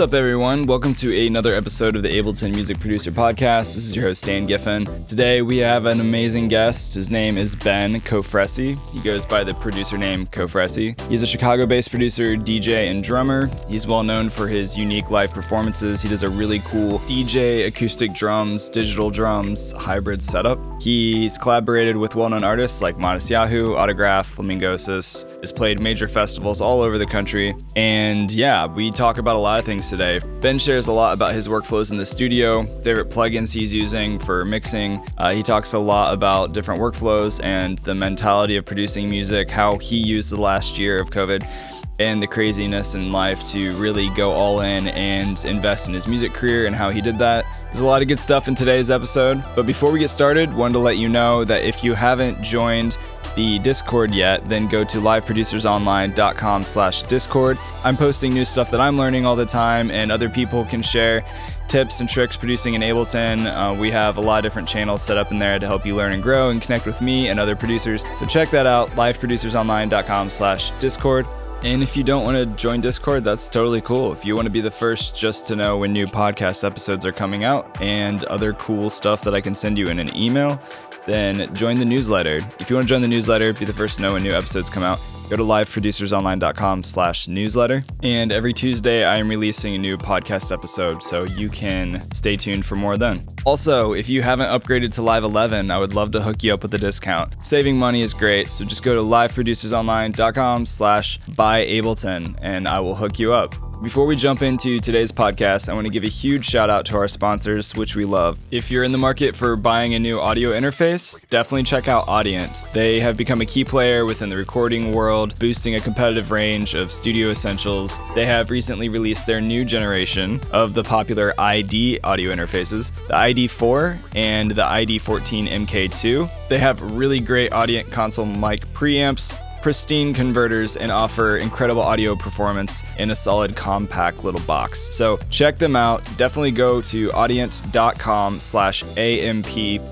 What's up, everyone? Welcome to another episode of the Ableton Music Producer Podcast. This is your host, Dan Giffen. Today, we have an amazing guest. His name is Ben Cofresi. He goes by the producer name Cofresi. He's a Chicago based producer, DJ, and drummer. He's well known for his unique live performances. He does a really cool DJ, acoustic drums, digital drums, hybrid setup. He's collaborated with well known artists like Matisyahu, Autograf, Flamingosis, has played major festivals all over the country. And yeah, we talk about a lot of things today. Ben shares a lot about his workflows in the studio, favorite plugins he's using for mixing. Uh, he talks a lot about different workflows and the mentality of producing music, how he used the last year of COVID and the craziness in life to really go all in and invest in his music career and how he did that. There's a lot of good stuff in today's episode. But before we get started, wanted to let you know that if you haven't joined the Discord yet, then go to liveproducersonline.com slash Discord. I'm posting new stuff that I'm learning all the time, and other people can share tips and tricks producing in Ableton. Uh, we have a lot of different channels set up in there to help you learn and grow and connect with me and other producers. So check that out, liveproducersonline.com slash Discord. And if you don't want to join Discord, that's totally cool. If you want to be the first just to know when new podcast episodes are coming out and other cool stuff that I can send you in an email, then join the newsletter. If you want to join the newsletter, be the first to know when new episodes come out, go to liveproducersonline.com slash newsletter. And every Tuesday, I am releasing a new podcast episode, so you can stay tuned for more then. Also, if you haven't upgraded to Live 11, I would love to hook you up with a discount. Saving money is great, so just go to liveproducersonline.com slash buy Ableton, and I will hook you up. Before we jump into today's podcast, I want to give a huge shout out to our sponsors, which we love. If you're in the market for buying a new audio interface, definitely check out Audient. They have become a key player within the recording world, boosting a competitive range of studio essentials. They have recently released their new generation of the popular ID audio interfaces, the ID4 and the ID14 MK2. They have really great Audient console mic preamps pristine converters and offer incredible audio performance in a solid compact little box. So check them out. Definitely go to audient.com slash AMP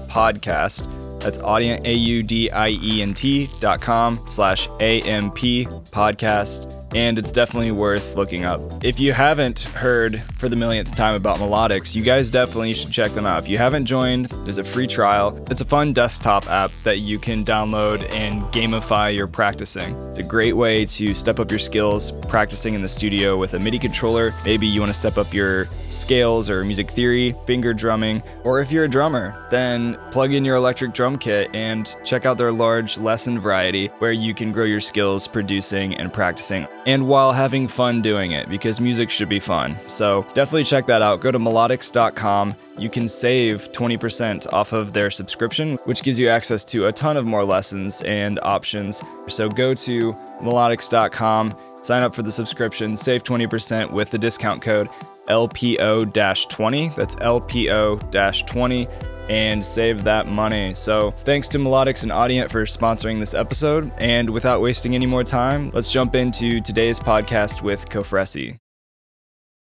podcast. That's audient, A-U-D-I-E-N-T dot com slash A-M-P podcast and it's definitely worth looking up. If you haven't heard for the millionth time about Melodics, you guys definitely should check them out. If you haven't joined, there's a free trial. It's a fun desktop app that you can download and gamify your practicing. It's a great way to step up your skills practicing in the studio with a MIDI controller. Maybe you want to step up your scales or music theory, finger drumming, or if you're a drummer, then plug in your electric drum kit and check out their large lesson variety where you can grow your skills producing and practicing and while having fun doing it because music should be fun. So definitely check that out. Go to melodics.com. You can save 20% off of their subscription, which gives you access to a ton of more lessons and options. So go to melodics.com, sign up for the subscription, save 20% with the discount code LPO 20. That's LPO 20 and save that money. So, thanks to Melodics and Audient for sponsoring this episode. And without wasting any more time, let's jump into today's podcast with Cofresi.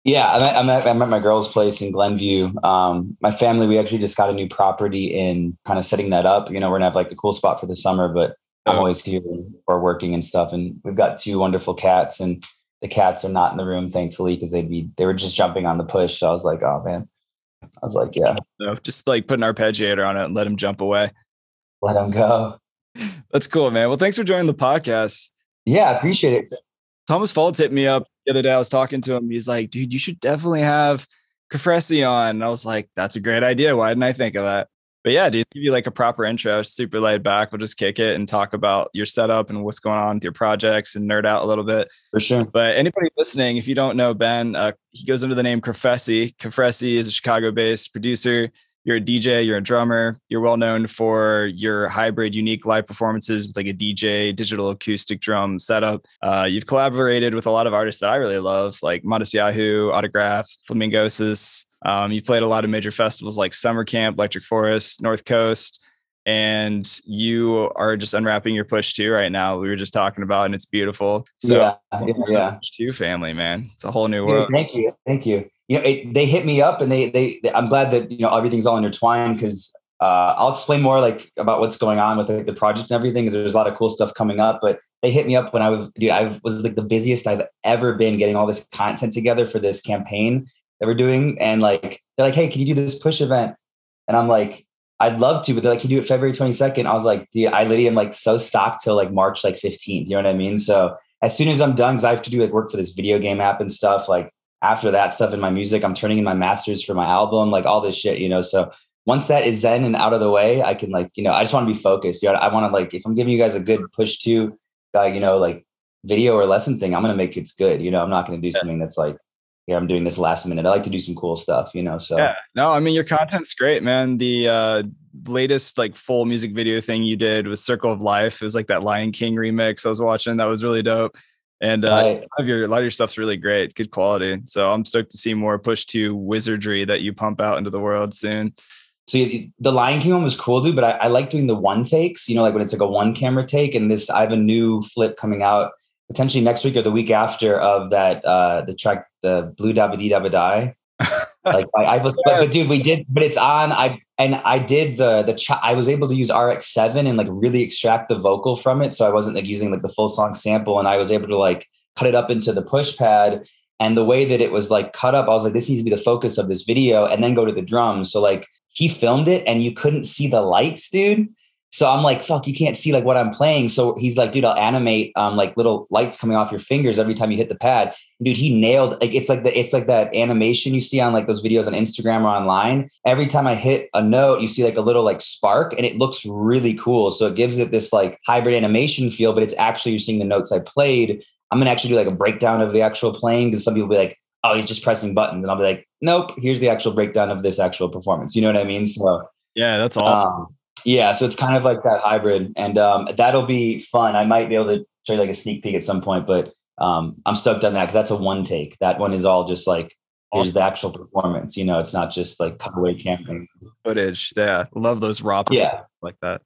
Yeah, I'm at, I'm, at, I'm at, my girl's place in Glenview. Um, my family, we actually just got a new property in kind of setting that up. You know, we're gonna have like a cool spot for the summer, but I'm always here for working and stuff. And we've got two wonderful cats, and the cats are not in the room, thankfully, because they'd be they were just jumping on the push. So I was like, oh man, I was like, yeah. So just like put an arpeggiator on it and let him jump away. Let him go. That's cool, man. Well, thanks for joining the podcast. Yeah, I appreciate it. Thomas Fultz hit me up the other day. I was talking to him. He's like, dude, you should definitely have Cofresi on. And I was like, that's a great idea. Why didn't I think of that? But yeah, dude, give you like a proper intro, super laid back. We'll just kick it and talk about your setup and what's going on with your projects and nerd out a little bit. For sure. But anybody listening, if you don't know Ben, uh, he goes under the name Cofresi. Cofresi is a Chicago-based producer. You're a DJ, you're a drummer. You're well known for your hybrid, unique live performances with like a DJ, digital acoustic drum setup. Uh, you've collaborated with a lot of artists that I really love, like Matisyahu, Autograf, Flamingosis, um, you played a lot of major festivals like Summer Camp, Electric Forest, North Coast, and you are just unwrapping your push two right now. We were just talking about, and it's beautiful. So yeah, yeah, yeah. two family, man. It's a whole new world. Thank you, thank you. You know, it, they hit me up, and they, they, they I'm glad that you know everything's all intertwined because uh, I'll explain more like about what's going on with the, the project and everything. Because there's a lot of cool stuff coming up, but they hit me up when I was, dude, I was like the busiest I've ever been getting all this content together for this campaign that we're doing. And like, they're like, hey, can you do this push event? And I'm like, I'd love to, but they're like, can you do it February 22nd? I was like, dude, I literally am like so stocked till like March like 15th. You know what I mean? So as soon as I'm done, because I have to do like work for this video game app and stuff, like after that stuff in my music, I'm turning in my masters for my album, like all this shit, you know. So once that is zen and out of the way, I can like, you know, I just want to be focused. You know, I want to like, if I'm giving you guys a good push two, uh, you know, like video or lesson thing, I'm gonna make it's good. You know, I'm not gonna do yeah. something that's like, yeah, I'm doing this last minute. I like to do some cool stuff, you know. So yeah, no, I mean your content's great, man. The uh latest like full music video thing you did was Circle of Life. It was like that Lion King remix I was watching. That was really dope. And uh, right. a, lot of your, a lot of your stuff's really great. Good quality. So I'm stoked to see more push two wizardry that you pump out into the world soon. So the Lion King one was cool, dude. But I, I like doing the one takes. You know, like when it's like a one camera take. And this, I have a new flip coming out potentially next week or the week after of that uh the track the blue dabba dee dabba die like I, I was, but, but, dude, we did, but it's on. I and I did the the ch- I was able to use RX seven and like really extract the vocal from it, so I wasn't like using like the full song sample, and I was able to like cut it up into the push pad. And the way that it was like cut up, I was like, this needs to be the focus of this video, and then go to the drums. So like he filmed it, and you couldn't see the lights, dude. So I'm like, fuck, you can't see like what I'm playing. So he's like, dude, I'll animate um like little lights coming off your fingers every time you hit the pad. Dude, he nailed like it's like the it's like that animation you see on like those videos on Instagram or online. Every time I hit a note, you see like a little like spark and it looks really cool. So it gives it this like hybrid animation feel, but it's actually you're seeing the notes I played. I'm gonna actually do like a breakdown of the actual playing because some people be like, oh, he's just pressing buttons. And I'll be like, nope, here's the actual breakdown of this actual performance. You know what I mean? So yeah, that's awesome. Um, yeah, so it's kind of like that hybrid, and um, that'll be fun. I might be able to show you like a sneak peek at some point, but um, I'm stoked on that because that's a one take. That one is all just like awesome. here's the actual performance. You know, it's not just like cutaway camping footage. Yeah, love those raw yeah like that.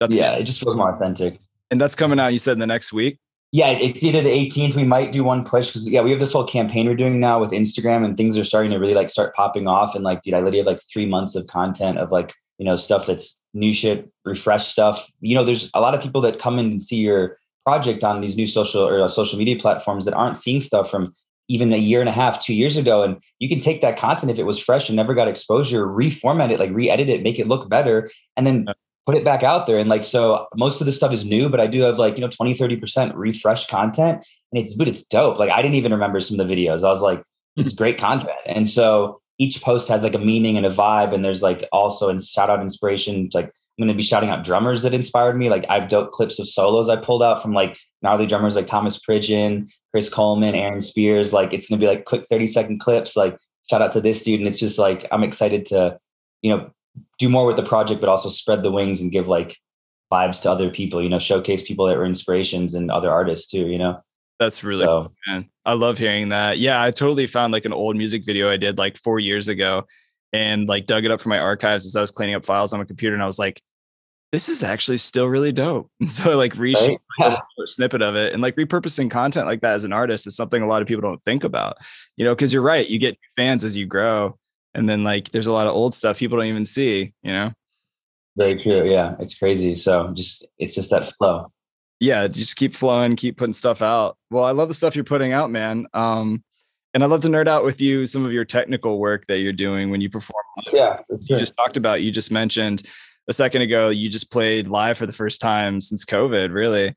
That's, yeah, it just feels more authentic. And that's coming out. You said in the next week. Yeah, it's either the 18th. We might do one push because yeah, we have this whole campaign we're doing now with Instagram, and things are starting to really like start popping off. And like, dude, I literally have like three months of content of like you know stuff that's new shit, refresh stuff. You know, there's a lot of people that come in and see your project on these new social or uh, social media platforms that aren't seeing stuff from even a year and a half, two years ago. And you can take that content if it was fresh and never got exposure, reformat it, like re-edit it, make it look better, and then put it back out there. And like, so most of the stuff is new, but I do have like, you know, 20, 30% refresh content. And it's, but it's dope. Like I didn't even remember some of the videos. I was like, this is great content. And so each post has like a meaning and a vibe. And there's like also in shout out inspiration. Like I'm going to be shouting out drummers that inspired me. Like I've dope clips of solos I pulled out from like gnarly drummers like Thomas Pridgen, Chris Coleman, Aaron Spears. Like it's going to be like quick 30 second clips. Like shout out to this dude. And it's just like, I'm excited to, you know, do more with the project, but also spread the wings and give like vibes to other people, you know, showcase people that were inspirations and other artists too, you know? That's really so, cool, man. I love hearing that. Yeah, I totally found like an old music video I did like four years ago and like dug it up from my archives as I was cleaning up files on my computer. And I was like, this is actually still really dope. And so I like reshoot right? a snippet of it and like repurposing content like that as an artist is something a lot of people don't think about, you know, because you're right. You get fans as you grow. And then like there's a lot of old stuff people don't even see, you know? Very true. Yeah. It's crazy. So just it's just that flow yeah, just keep flowing, keep putting stuff out. Well, I love the stuff you're putting out, man. Um, and I'd love to nerd out with you some of your technical work that you're doing when you perform. Yeah, you just talked about. You just mentioned a second ago. You just played live for the first time since COVID, really,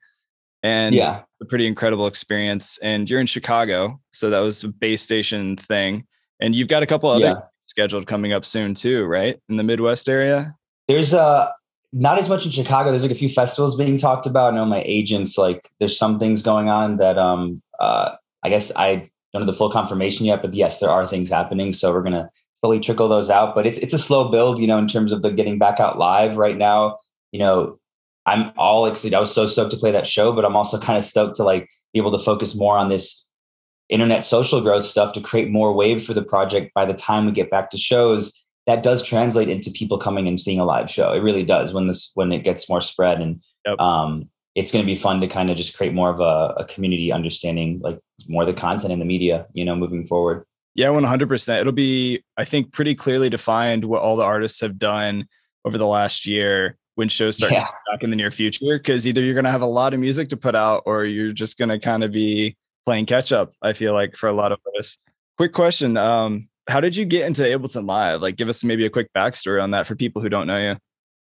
and yeah, a pretty incredible experience. And you're in Chicago, so that was a base station thing. And you've got a couple other yeah. scheduled coming up soon too, right? In the Midwest area. There's a not as much in Chicago. There's like a few festivals being talked about. I know my agents like there's some things going on that um uh I guess I don't have the full confirmation yet, but yes, there are things happening. So we're gonna slowly trickle those out. But it's it's a slow build, you know, in terms of the getting back out live right now. You know, I'm all excited. I was so stoked to play that show, but I'm also kind of stoked to like be able to focus more on this internet social growth stuff to create more wave for the project by the time we get back to shows that does translate into people coming and seeing a live show. It really does when this when it gets more spread and yep. um, it's going to be fun to kind of just create more of a, a, community understanding, like more the content in the media, you know, moving forward. Yeah, one hundred percent. It'll be, I think, pretty clearly defined what all the artists have done over the last year when shows start Yeah. back in the near future because either you're going to have a lot of music to put out or you're just going to kind of be playing catch up i feel like for a lot of artists quick question um how did you get into ableton live like give us maybe a quick backstory on that for people who don't know you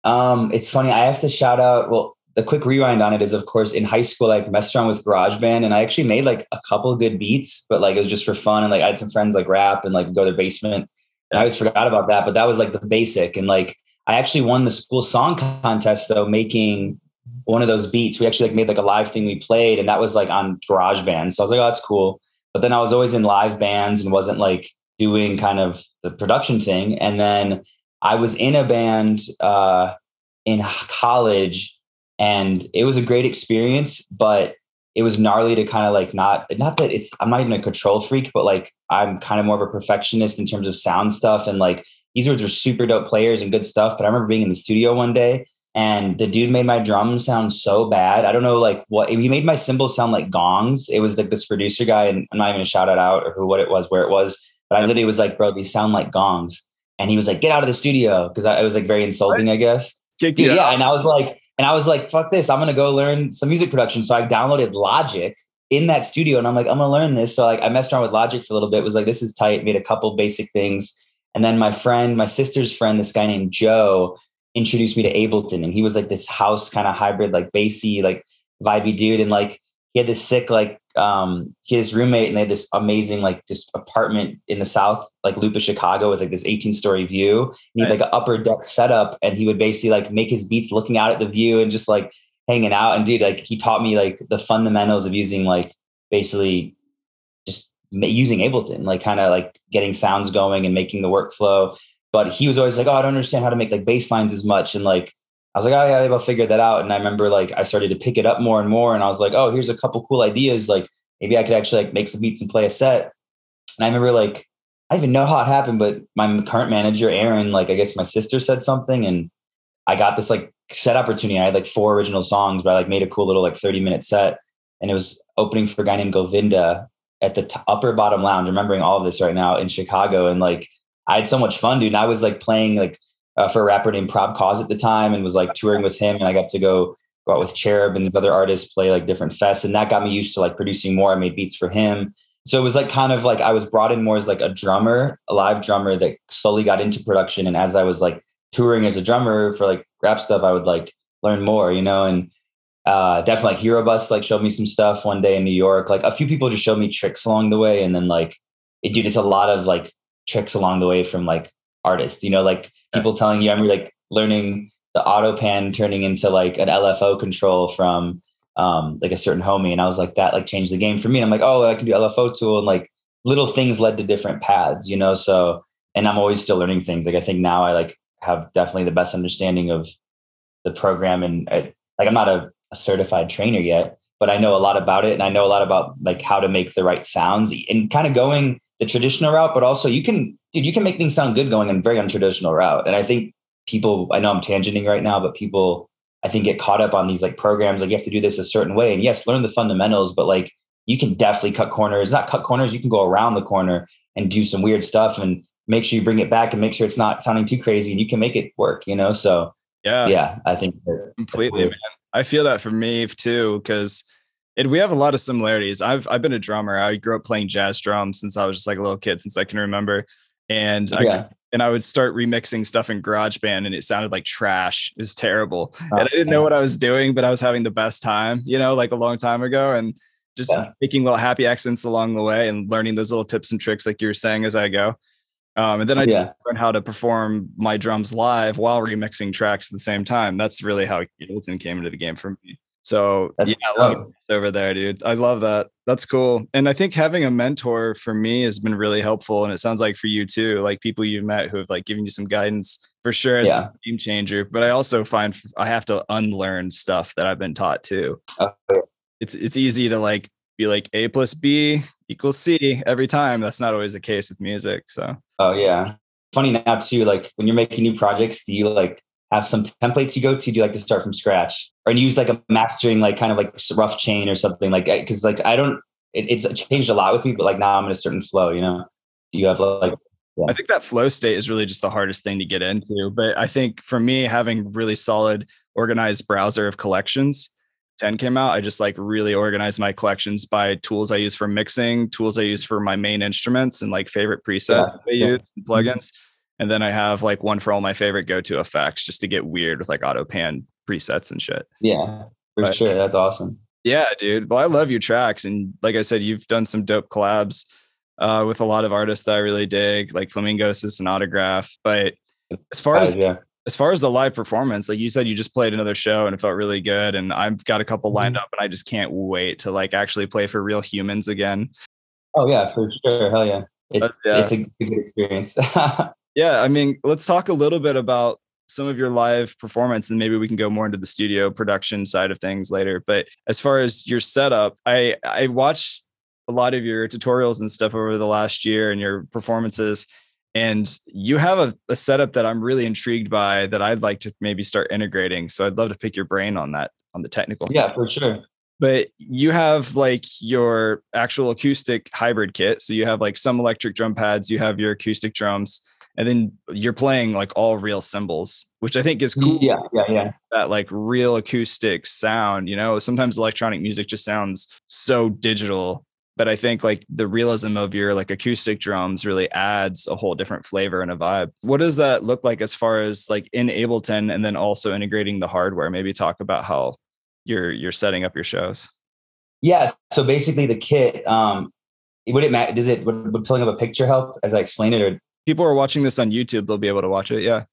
Um, it's funny. I have to shout out. Well, the quick rewind on it is, of course, in high school, I messed around with GarageBand, and I actually made like a couple good beats, but like it was just for fun. And like I had some friends like rap and like go to their basement, and I always forgot about that. But that was like the basic. And like I actually won the school song contest though, making one of those beats. We actually like made like a live thing we played, and that was like on GarageBand. So I was like, oh, that's cool. But then I was always in live bands and wasn't like doing kind of the production thing. And then I was in a band uh, in college, and it was a great experience, but it was gnarly to kind of like not not that it's I'm not even a control freak, but like I'm kind of more of a perfectionist in terms of sound stuff. And like these words are super dope players and good stuff. But I remember being in the studio one day and the dude made my drums sound so bad. I don't know like what he made my cymbals sound like gongs. It was like this producer guy, and I'm not even gonna shout it out or who what it was, where it was. But I literally was like, bro, these sound like gongs. And he was like, get out of the studio. Cause I, it was like very insulting, I guess. Dude, yeah. out. And I was like, and I was like, fuck this. I'm gonna go learn some music production. So I downloaded Logic in that studio and I'm like, I'm gonna learn this. So like I messed around with Logic for a little bit, was like, this is tight, made a couple basic things. And then my friend, my sister's friend, this guy named Joe, introduced me to Ableton. And he was like this house kind of hybrid, like bassy, like vibey dude. And like he had this sick, like um his roommate and they had this amazing like just apartment in the south like loop of chicago with like this 18 story view. And he had Right. like an upper deck setup and he would basically like make his beats looking out at the view and just like hanging out. And dude like he taught me like the fundamentals of using like basically just using ableton like kind of like getting sounds going and making the workflow. But he was always like oh i don't understand how to make like bass lines as much and like I was like, oh yeah, I'll figure that out. And I remember like I started to pick it up more and more. And I was like, oh, here's a couple cool ideas. Like maybe I could actually like make some beats and play a set. And I remember like I don't even know how it happened, but my current manager, Aaron, like I guess my sister said something, and I got this like set opportunity. I had like four original songs, but I like made a cool little like 30 minute set. And it was opening for a guy named Govinda at the t- upper bottom lounge, remembering all of this right now in Chicago. And like I had so much fun, dude. And I was like playing like uh, for a rapper named Prob Cause at the time and was like touring with him. And I got to go go out with Cherub and these other artists play like different fests. And that got me used to like producing more. I made beats for him. So it was like kind of like I was brought in more as like a drummer, a live drummer that slowly got into production. And as I was like touring as a drummer for like rap stuff, I would like learn more, you know, and uh, definitely like Hero Bus like showed me some stuff one day in New York. Like a few people just showed me tricks along the way. And then like, it, dude, it's a lot of like tricks along the way from like artists, you know, like people telling you, I'm like learning the auto pan turning into like an LFO control from um, like a certain homie. And I was like, that like changed the game for me. And I'm like, oh, I can do LFO tool. And like little things led to different paths, you know? So, and I'm always still learning things. Like I think now I like have definitely the best understanding of the program. And I, like, I'm not a, a certified trainer yet, but I know a lot about it. And I know a lot about like how to make the right sounds and kind of going the traditional route, but also you can, dude, you can make things sound good going in very untraditional route. And I think people, I know I'm tangenting right now, but people, I think get caught up on these like programs, like you have to do this a certain way. And yes, learn the fundamentals, but like you can definitely cut corners, not cut corners, you can go around the corner and do some weird stuff and make sure you bring it back and make sure it's not sounding too crazy and you can make it work, you know? So Yeah, yeah, I think that- completely, man. I feel that for me too, because it, we have a lot of similarities. I've I've been a drummer. I grew up playing jazz drums since I was just like a little kid, since I can remember. And I yeah. and I would start remixing stuff in GarageBand, and it sounded like trash. It was terrible, Oh, and I didn't know what I was doing, but I was having the best time, you know, like a long time ago, and just Yeah. making little happy accents along the way, and learning those little tips and tricks, like you were saying, as I go. Um, and then I just Yeah. learned how to perform my drums live while remixing tracks at the same time. That's really how Ableton came into the game for me. So That's yeah, I love over there, dude. I love that. That's cool. And I think having a mentor for me has been really helpful. And it sounds like for you too, like people you've met who have like given you some guidance for sure as Yeah. a game changer. But I also find I have to unlearn stuff that I've been taught too. Oh. It's it's easy to like be like A plus B equals C every time. That's not always the case with music. So Oh yeah. Funny now too, like when you're making new projects, do you like have some templates you go to? Do you like to start from scratch? Or use like a mastering, like kind of like rough chain or something like because like I don't it, it's changed a lot with me, but like now I'm in a certain flow, you know. Do you have like I think that flow state is really just the hardest thing to get into. But I think for me, having really solid, organized browser of collections, 10 came out, I just like really organized my collections by tools I use for mixing, tools I use for my main instruments, and like favorite presets yeah. I use, and mm-hmm. And then I have like one for all my favorite go to effects just to get weird with like auto pan presets and shit. Yeah, for but, sure. That's awesome. Yeah, dude. Well, I love your tracks. And like I said, you've done some dope collabs uh, with a lot of artists that I really dig, like Flamingosis an Autograf. But as far as yeah. as far as the live performance, like you said, you just played another show and it felt really good. And I've got a couple lined mm-hmm. up, and I just can't wait to like actually play for real humans again. Oh yeah, for sure. Hell yeah. It's, yeah. it's a good experience. yeah, I mean, let's talk a little bit about some of your live performance and maybe we can go more into the studio production side of things later. But as far as your setup i i watched a lot of your tutorials and stuff over the last year and your performances and you have a, a, setup that i'm really intrigued by that i'd like to maybe start integrating so i'd love to pick your brain on that on the technical. Yeah for sure. But you have like your actual acoustic hybrid kit so you have like some electric drum pads you have your acoustic drums and then you're playing like all real cymbals which i think is cool yeah yeah yeah that like real acoustic sound you know sometimes electronic music just sounds so digital but I think like the realism of your like acoustic drums really adds a whole different flavor and a vibe. What does that look like as far as like in Ableton and then also integrating the hardware? Maybe talk about how you're you're setting up your shows. Yeah. So basically the kit, um, would it matter? Does it would, would pulling up a picture help as I explain it or people are watching this on YouTube, they'll be able to watch it. Yeah.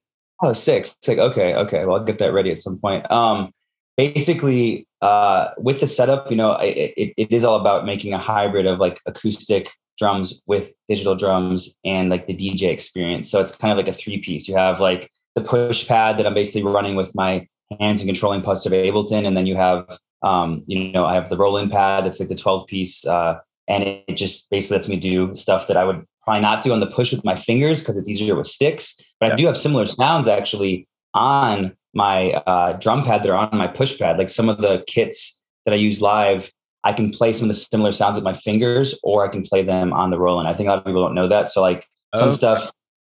Oh, six. It's like, okay, okay. Well, I'll get that ready at some point. Um, basically uh, with the setup, you know, it, it, it is all about making a hybrid of like acoustic drums with digital drums and like the DJ experience. So it's kind of like a three piece. You have like the push pad that I'm basically running with my hands and controlling parts of Ableton, and then you have um, you know I have the Roland pad that's like the 12 piece, uh, and it just basically lets me do stuff that I would probably not do on the push with my fingers because it's easier with sticks. But yeah. I do have similar sounds actually on my uh, drum pad that are on my push pad, like some of the kits that I use live, I can play some of the similar sounds with my fingers, or I can play them on the Roland. I think a lot of people don't know that. So like some okay. stuff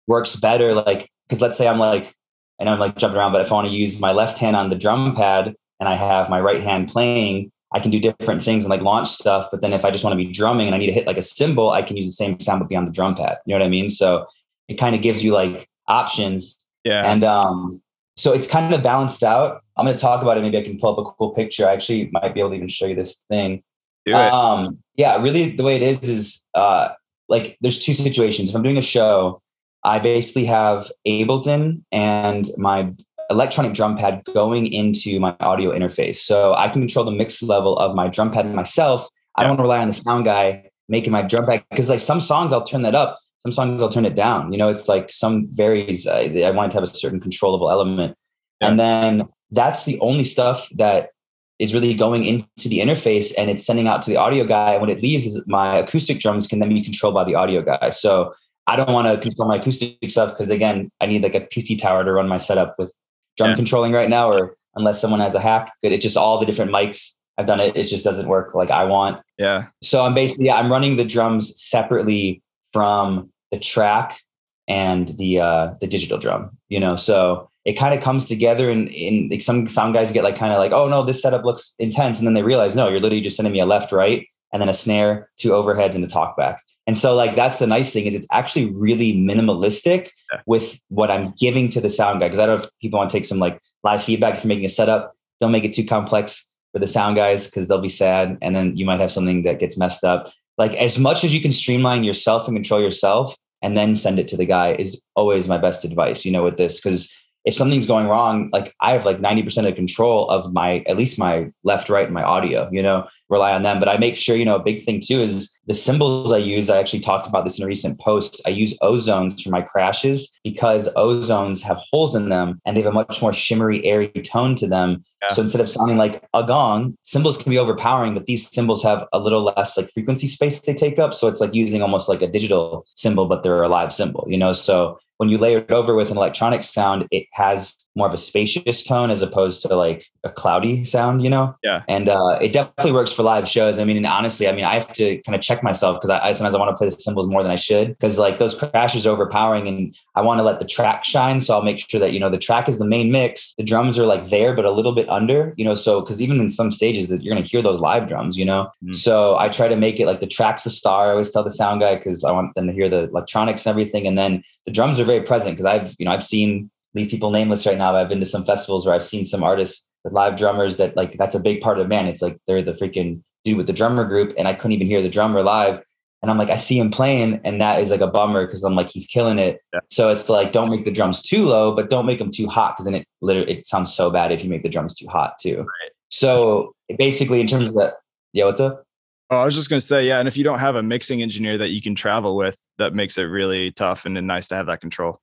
works better, like because let's say I'm like, and I'm like jumping around, but if I want to use my left hand on the drum pad and I have my right hand playing, I can do different things and like launch stuff. But then if I just want to be drumming and I need to hit like a cymbal, I can use the same sound but be on the drum pad. You know what I mean? So it kind of gives you like options. Yeah. And um, so it's kind of balanced out. I'm going to talk about it. Maybe I can pull up a cool picture. I actually might be able to even show you this thing. Do Um, yeah, really the way it is is uh, like there's two situations. If I'm doing a show, I basically have Ableton and my electronic drum pad going into my audio interface. So I can control the mix level of my drum pad myself. I don't want to rely on the sound guy making my drum pad because like some songs I'll turn that up some songs I'll turn it down. You know, it's like some varies. I, I want to have a certain controllable element. Yeah. And then that's the only stuff that is really going into the interface and it's sending out to the audio guy. And when it leaves, is my acoustic drums can then be controlled by the audio guy. So I don't want to control my acoustic stuff because again, I need like a PC tower to run my setup with drum yeah. controlling right now, or unless someone has a hack, it's just all the different mics. I've done it. It just doesn't work like I want. Yeah. So I'm basically, yeah, I'm running the drums separately from the track and the uh, the digital drum. You know, so it kind of comes together, and in like some sound guys get like kind of like, oh no, this setup looks intense, and then they realize no, you're literally just sending me a left right and then a snare, two overheads, and a talkback. And so like that's the nice thing is it's actually really minimalistic yeah. with what I'm giving to the sound guy. Because I don't know if people want to take some like live feedback if you're making a setup. Don't make it too complex for the sound guys because they'll be sad, and then you might have something that gets messed up like as much as you can streamline yourself and control yourself and then send it to the guy is always my best advice you know with this because if something's going wrong like i have like 90% of control of my at least my left right and my audio you know rely on them but i make sure you know a big thing too is the cymbals i use i actually talked about this in a recent post i use ozones for my crashes because ozones have holes in them and they have a much more shimmery airy tone to them yeah. So instead of sounding like a gong, cymbals can be overpowering, but these cymbals have a little less like frequency space they take up. So it's like using almost like a digital cymbal, but they're a live cymbal, you know? So when you layer it over with an electronic sound, it has more of a spacious tone as opposed to like a cloudy sound, you know? Yeah. And uh, it definitely works for live shows. I mean, and honestly, I mean, I have to kind of check myself because I, I, sometimes I want to play the cymbals more than I should because like those crashes are overpowering and I want to let the track shine. So I'll make sure that, you know, the track is the main mix. The drums are like there, but a little bit under, you know, so because even in some stages that you're going to hear those live drums, you know? Mm. So I try to make it like the track's the star. I always tell the sound guy because I want them to hear the electronics and everything. And then the drums are very present because I've, you know, I've seen leave people nameless right now. I've been to some festivals where I've seen some artists with live drummers that like that's a big part of the band. It's like they're the freaking dude with the drummer group, and I couldn't even hear the drummer live. And I'm like, I see him playing, and that is like a bummer because I'm like, he's killing it. Yeah. So it's like, don't make the drums too low, but don't make them too hot because then it literally it sounds so bad if you make the drums too hot too. Right. So basically, in terms of that, yeah, what's up? Oh, I was just going to say, yeah. And if you don't have a mixing engineer that you can travel with, that makes it really tough and nice to have that control.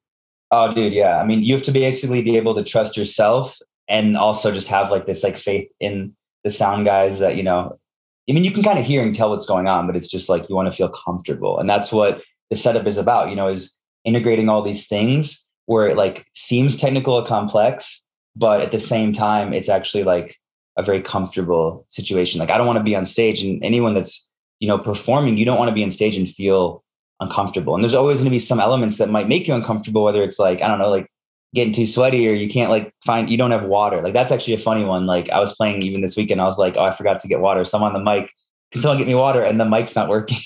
Oh, dude, yeah. I mean, you have to basically be able to trust yourself and also just have like this like faith in the sound guys that, you know, I mean, you can kind of hear and tell what's going on, but it's just like you want to feel comfortable. And that's what the setup is about, you know, is integrating all these things where it like seems technical or complex, but at the same time, it's actually like a very comfortable situation. Like I don't want to be on stage and anyone that's, you know, performing, you don't want to be on stage and feel uncomfortable. And there's always going to be some elements that might make you uncomfortable, whether it's like, I don't know, like getting too sweaty or you can't like find, you don't have water. Like that's actually a funny one. Like I was playing even this weekend, I was like, oh, I forgot to get water. So I'm on the mic, can someone get me water? And the mic's not working.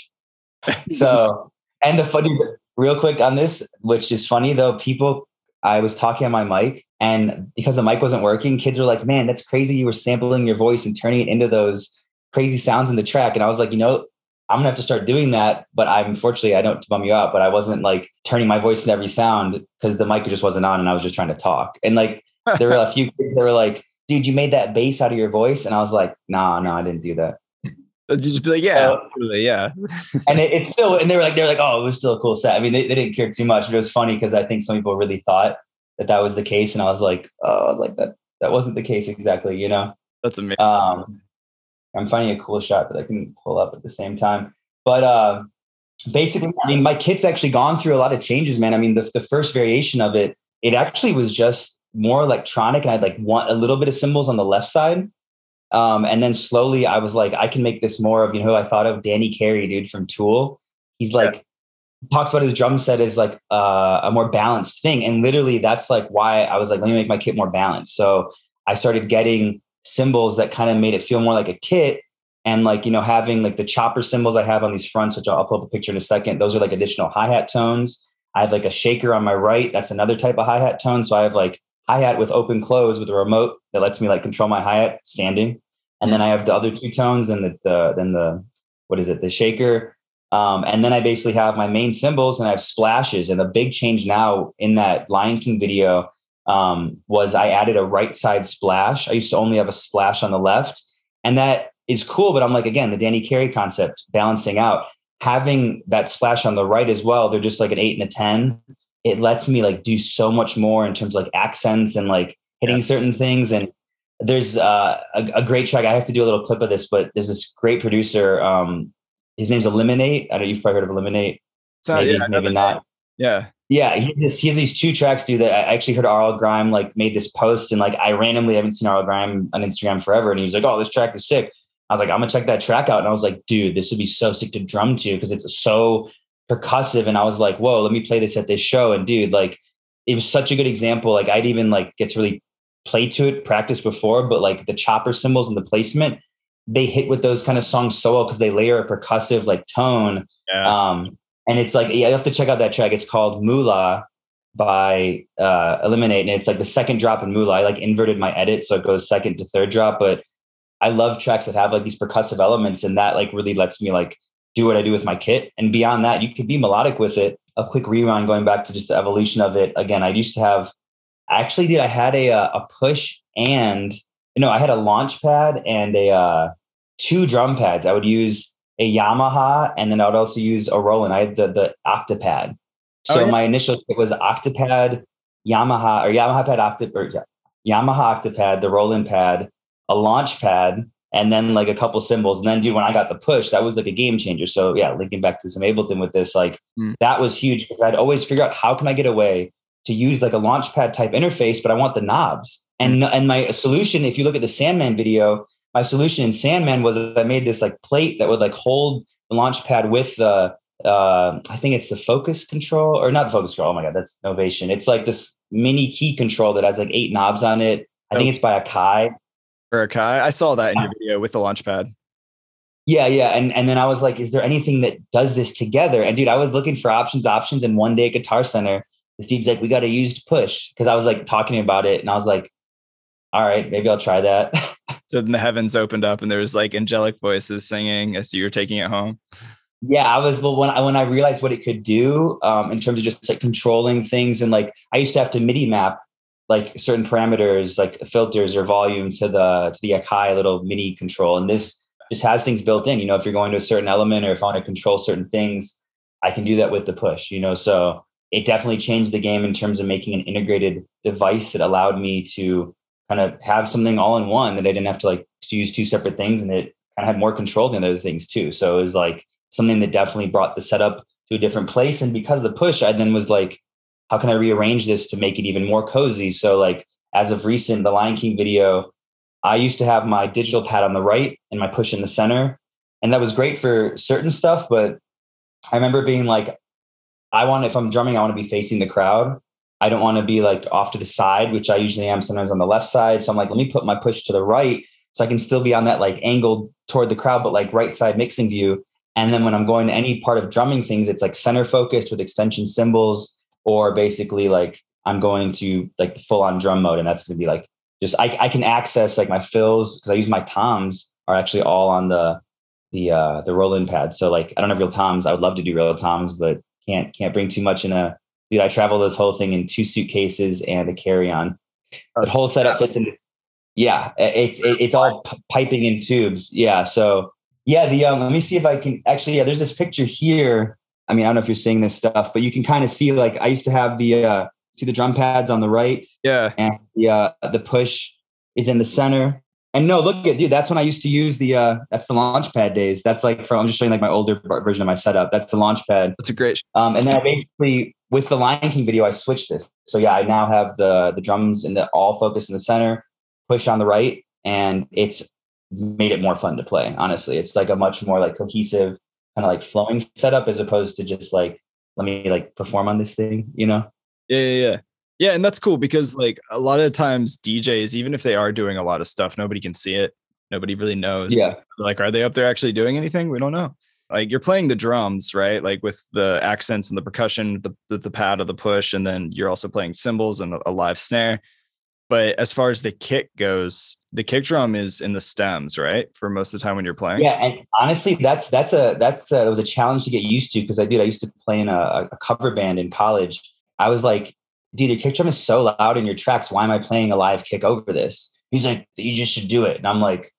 so, and the funny, real quick on this, which is funny though, people, I was talking on my mic and because the mic wasn't working, kids were like, man, that's crazy. You were sampling your voice and turning it into those crazy sounds in the track. And I was like, you know, I'm gonna have to start doing that. But I'm unfortunately I don't bum you out, but I wasn't like turning my voice in every sound because the mic just wasn't on and I was just trying to talk. And like there were a few kids that were like, dude, you made that bass out of your voice. And I was like, nah, no, I didn't do that. Did you just be like, yeah, so, yeah. and it, it's still, and they were like, they're like, oh, it was still a cool set. I mean, they, they didn't care too much, but it was funny because I think some people really thought that that was the case. And I was like, oh, I was like, that, that wasn't the case exactly, you know? That's amazing. Um, I'm finding a cool shot that I can pull up at the same time. But uh, basically, I mean, my kit's actually gone through a lot of changes, man. I mean, the, the first variation of it, it actually was just more electronic. I had like one a little bit of cymbals on the left side. Um, and then slowly I was like, I can make this more of, you know, who I thought of Danny Carey, dude, from Tool. He's like, yeah. talks about his drum set as like uh, a more balanced thing. And literally that's like why I was like, let me make my kit more balanced. So I started getting cymbals that kind of made it feel more like a kit and like you know having like the chopper cymbals i have on these fronts which i'll pull up a picture in a second those are like additional hi-hat tones i have like a shaker on my right that's another type of hi-hat tone so i have like hi-hat with open close with a remote that lets me like control my hi-hat standing and then i have the other two tones and the, the then the what is it the shaker um, and then i basically have my main cymbals and i have splashes and the big change now in that lion king video um, was i added a right side splash i used to only have a splash on the left and that is cool. But I'm like, again, the Danny Carey concept, balancing out, having that splash on the right as well. They're just like an eight and a 10. It lets me like do so much more in terms of like accents and like hitting yeah. certain things. And there's uh, a, a, great track. I have to do a little clip of this, but there's this great producer. Um, his name's Eliminate. I don't know you've probably heard of Eliminate. So, maybe, yeah, maybe not. Yeah. Yeah, he has, he has these two tracks, dude. That I actually heard RL Grime like made this post, and like I randomly haven't seen RL Grime on Instagram forever, and he was like, "Oh, this track is sick." I was like, I'm gonna check that track out. And I was like, dude, this would be so sick to drum to because it's so percussive. And I was like, whoa, let me play this at this show. And dude, like it was such a good example. Like I'd even like get to really play to it, practice before, but like the chopper cymbals and the placement, they hit with those kind of songs so well because they layer a percussive like tone. Yeah. Um, and it's like yeah, you have to check out that track. It's called Moolah by uh Eliminate. And it's like the second drop in Moolah. I like inverted my edit so it goes second to third drop, but I love tracks that have like these percussive elements, and that like really lets me like do what I do with my kit. And beyond that, you could be melodic with it. A quick rewind going back to just the evolution of it. Again, I used to have, actually did I had a uh, a push and you know I had a launch pad and a uh, two drum pads. I would use a Yamaha and then I would also use a Roland. I had the the Octapad. Oh, so oh, yeah. my initial kit was Octapad, Yamaha or Yamaha pad Octapad or Yamaha Octapad, the Roland pad, a launch pad, and then like a couple cymbals. And then, dude, when I got the push, that was like a game changer. So yeah, linking back to some Ableton with this, like mm. that was huge because I'd always figure out how can I get away to use like a launchpad type interface, but I want the knobs. And and my solution, if you look at the Sandman video, my solution in Sandman was I made this like plate that would like hold the launchpad with the uh, I think it's the focus control or not the focus control. Oh my god, that's Novation. It's like this mini key control that has like eight knobs on it. I think oh. it's by Akai. Akai, I saw that in your video with the launchpad. Yeah, yeah, and and then I was like, is there anything that does this together? And dude, I was looking for options, options, and one day at Guitar Center, this dude's like, we got a used push because I was like talking about it, and I was like, all right, maybe I'll try that. so then the heavens opened up, and there was like angelic voices singing as you were taking it home. Yeah, I was. Well, when I when I realized what it could do um, in terms of just like controlling things, and like I used to have to MIDI map like certain parameters, like filters or volume to the to the Akai little mini control, and this just has things built in. You know, if you're going to a certain element or if I want to control certain things, I can do that with the push. You know, so it definitely changed the game in terms of making an integrated device that allowed me to kind of have something all in one that I didn't have to like to use two separate things, and it kind of had more control than other things too. So it was like something that definitely brought the setup to a different place. And because the push, I then was like, how can I rearrange this to make it even more cozy? So like as of recent, the Lion King video, I used to have my digital pad on the right and my push in the center. And that was great for certain stuff. But I remember being like, I want, if I'm drumming, I want to be facing the crowd. I don't want to be like off to the side, which I usually am sometimes on the left side. So I'm like, let me put my push to the right so I can still be on that like angled toward the crowd, but like right side mixing view. And then when I'm going to any part of drumming things, it's like center focused with extension cymbals, or basically like I'm going to like the full on drum mode. And that's going to be like just I, I can access like my fills because I use my toms are actually all on the the uh the Roland pad. So like I don't have real toms. I would love to do real toms, but can't can't bring too much in a dude. I travel this whole thing in two suitcases and a carry on. The whole setup fits in. Yeah, it's it, it's all piping in tubes. Yeah, so yeah, the um, let me see if I can actually. Yeah, there's this picture here. I mean, I don't know if you're seeing this stuff, but you can kind of see like I used to have the uh, see the drum pads on the right. Yeah, and the uh, the push is in the center. And no, look at dude. That's when I used to use the. uh That's the launch pad days. That's like from. I'm just showing like my older version of my setup. That's the launch pad. That's a great. Um, and then I basically with the Lion King video, I switched this. So yeah, I now have the the drums in the all focus in the center, push on the right, and it's made it more fun to play. Honestly, it's like a much more like cohesive kind of like flowing setup as opposed to just like let me like perform on this thing, you know? Yeah, yeah, yeah. Yeah, and that's cool because like a lot of times DJs, even if they are doing a lot of stuff, nobody can see it. Nobody really knows. Yeah. Like, are they up there actually doing anything? We don't know. Like you're playing the drums, right? Like with the accents and the percussion, the the, the pad of the push, and then you're also playing cymbals and a, a live snare. But as far as the kick goes, the kick drum is in the stems, right? For most of the time when you're playing. Yeah, and honestly, that's that's a that's a, that was a challenge to get used to because I did. I used to play in a, a cover band in college. I was like, dude, your kick drum is so loud in your tracks. Why am I playing a live kick over this? He's like, you just should do it. And I'm like,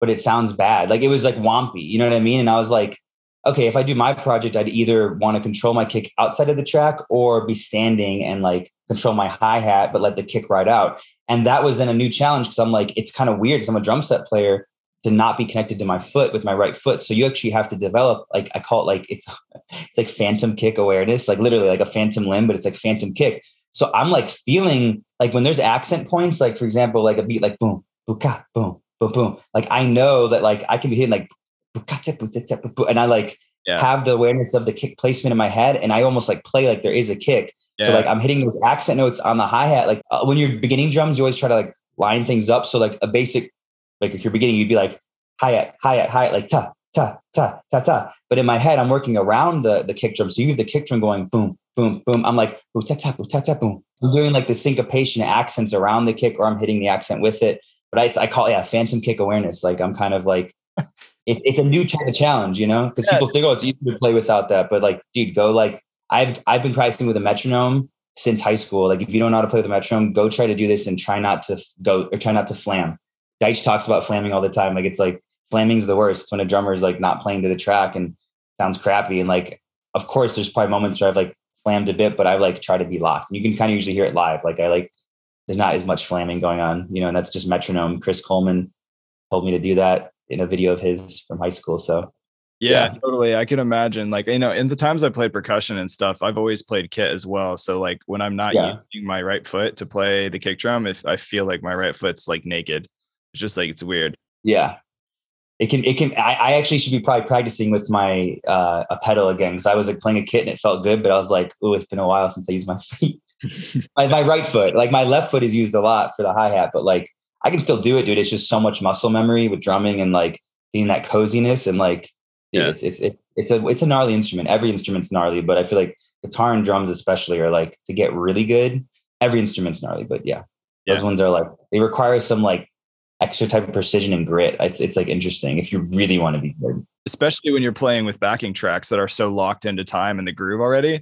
but it sounds bad. Like it was like wompy, you know what I mean? And I was like, okay, if I do my project, I'd either want to control my kick outside of the track or be standing and like control my hi hat, but let the kick ride out. And that was then a new challenge because I'm like, it's kind of weird because I'm a drum set player to not be connected to my foot with my right foot. So you actually have to develop, like I call it like it's it's like phantom kick awareness, like literally like a phantom limb, but it's like phantom kick. So I'm like feeling like when there's accent points, like for example, like a beat like boom, boom, boom, boom, boom. Like I know that like I can be hitting like and I like yeah. have the awareness of the kick placement in my head, and I almost like play like there is a kick. Yeah. So like I'm hitting those accent notes on the hi hat. Like uh, when you're beginning drums, you always try to like line things up. So like a basic, like if you're beginning, you'd be like hi hat, hi hat, hi hat, like ta ta ta ta ta. But in my head, I'm working around the the kick drum. So you have the kick drum going boom boom boom. I'm like boom ta ta boom ta ta boom. I'm doing like the syncopation accents around the kick, or I'm hitting the accent with it. But I, I call it yeah phantom kick awareness. Like I'm kind of like. It, it's a new kind of challenge, you know, because yeah. people think, oh, it's easy to play without that. But like, dude, go like I've I've been practicing with a metronome since high school. Like if you don't know how to play with a metronome, go try to do this and try not to go or try not to flam. Deitch talks about flamming all the time. Like it's like flamming's the worst when a drummer is like not playing to the track and sounds crappy. And like, of course, there's probably moments where I've like flammed a bit, but I like try to be locked. And you can kind of usually hear it live. Like I like there's not as much flamming going on, you know, and that's just metronome. Chris Coleman told me to do that in a video of his from high school. So yeah, yeah, totally. I can imagine. Like, you know, in the times I played percussion and stuff, I've always played kit as well. So like when I'm not yeah. using my right foot to play the kick drum, if I feel like my right foot's like naked, it's just like it's weird. Yeah. It can it can I, I actually should be probably practicing with my uh a pedal again because I was like playing a kit and it felt good, but I was like, oh, it's been a while since I used my feet. my, my right foot. Like my left foot is used a lot for the hi-hat, but like I can still do it, dude. It's just so much muscle memory with drumming and like getting that coziness and like yeah. it's it's it, it's a it's a gnarly instrument. Every instrument's gnarly, but I feel like guitar and drums especially are like to get really good. Every instrument's gnarly, but yeah, yeah. those ones are like they require some like extra type of precision and grit. It's it's like interesting if you really want to be good. Especially when you're playing with backing tracks that are so locked into time and the groove already.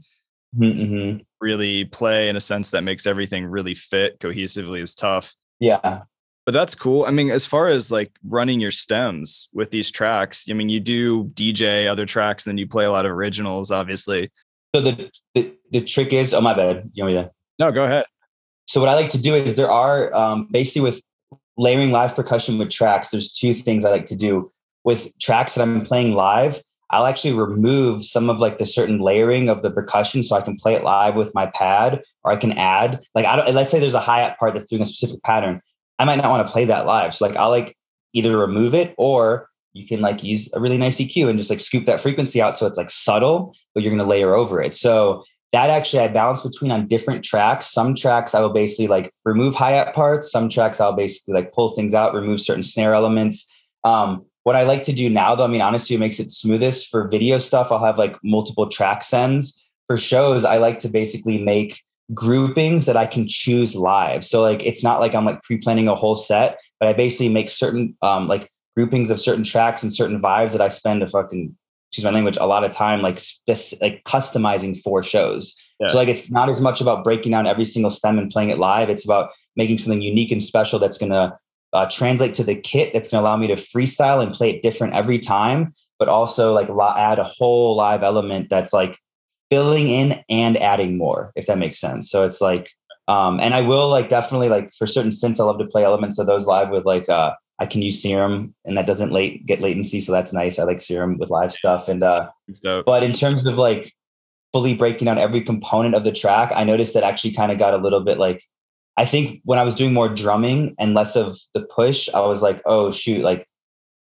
Mm-hmm. mm-hmm. Really play in a sense that makes everything really fit cohesively is tough. Yeah. But that's cool. I mean, as far as like running your stems with these tracks, I mean, you do DJ other tracks, and then you play a lot of originals, obviously. So the the, the trick is, oh my bad, you know, yeah. No, go ahead. So what I like to do is there are um, basically with layering live percussion with tracks. There's two things I like to do with tracks that I'm playing live. I'll actually remove some of like the certain layering of the percussion so I can play it live with my pad, or I can add like I don't. Let's say there's a hi hat part that's doing a specific pattern. I might not want to play that live. So like I'll like either remove it or you can like use a really nice EQ and just like scoop that frequency out so it's like subtle, but you're gonna layer over it. So that actually I balance between on different tracks. Some tracks I will basically like remove hi-hat parts. Some tracks I'll basically like pull things out, remove certain snare elements. Um, what I like to do now, though, I mean, honestly, it makes it smoothest for video stuff. I'll have like multiple track sends. For shows, I like to basically make groupings that I can choose live. So like it's not like I'm like pre-planning a whole set, but I basically make certain um like groupings of certain tracks and certain vibes that I spend a fucking excuse my language a lot of time like spec- like customizing for shows. Yeah. So like it's not as much about breaking down every single stem and playing it live. It's about making something unique and special that's gonna uh, translate to the kit that's gonna allow me to freestyle and play it different every time, but also like add a whole live element that's like filling in and adding more, if that makes sense. So it's like, um, and I will like definitely like for certain synths, I love to play elements of those live with like uh I can use Serum and that doesn't late get latency, so that's nice. I like Serum with live stuff. And uh but in terms of like fully breaking down every component of the track, I noticed that actually kind of got a little bit like I think when I was doing more drumming and less of the push, I was like, oh shoot, like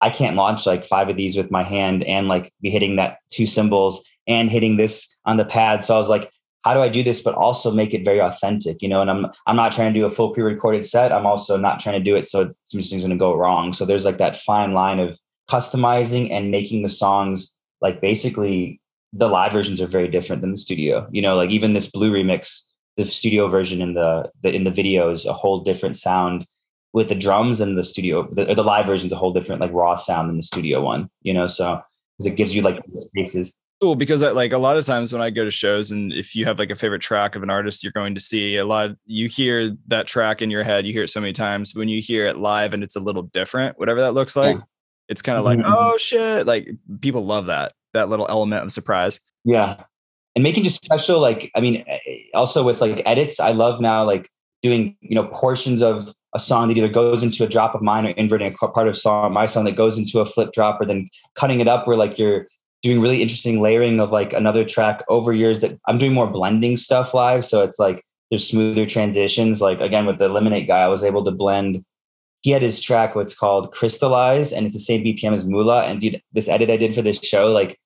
I can't launch like five of these with my hand and like be hitting that two cymbals and hitting this on the pad. So I was like, how do I do this, but also make it very authentic, you know? And I'm I'm not trying to do a full pre-recorded set. I'm also not trying to do it so some things gonna go wrong. So there's like that fine line of customizing and making the songs like basically the live versions are very different than the studio. You know, like even this blue remix, the studio version in the, the in the video is a whole different sound with the drums and the studio. The, the live version is a whole different like raw sound than the studio one. You know, so because it gives you like spaces cool because I, like a lot of times when I go to shows and if you have like a favorite track of an artist you're going to see a lot you hear that track in your head you hear it so many times when you hear it live and it's a little different whatever that looks like yeah. it's kind of like mm-hmm. oh shit like people love that that little element of surprise yeah and making just special like I mean eh, eh, also with like edits I love now like doing you know portions of a song that either goes into a drop of mine or inverting a part of song my song that goes into a flip drop or then cutting it up where like you're doing really interesting layering of like another track over years that I'm doing more blending stuff live. So it's like there's smoother transitions. Like again, with the Eliminate guy, I was able to blend. He had his track, what's called Crystallize, and it's the same BPM as Mula. And dude, this edit I did for this show, like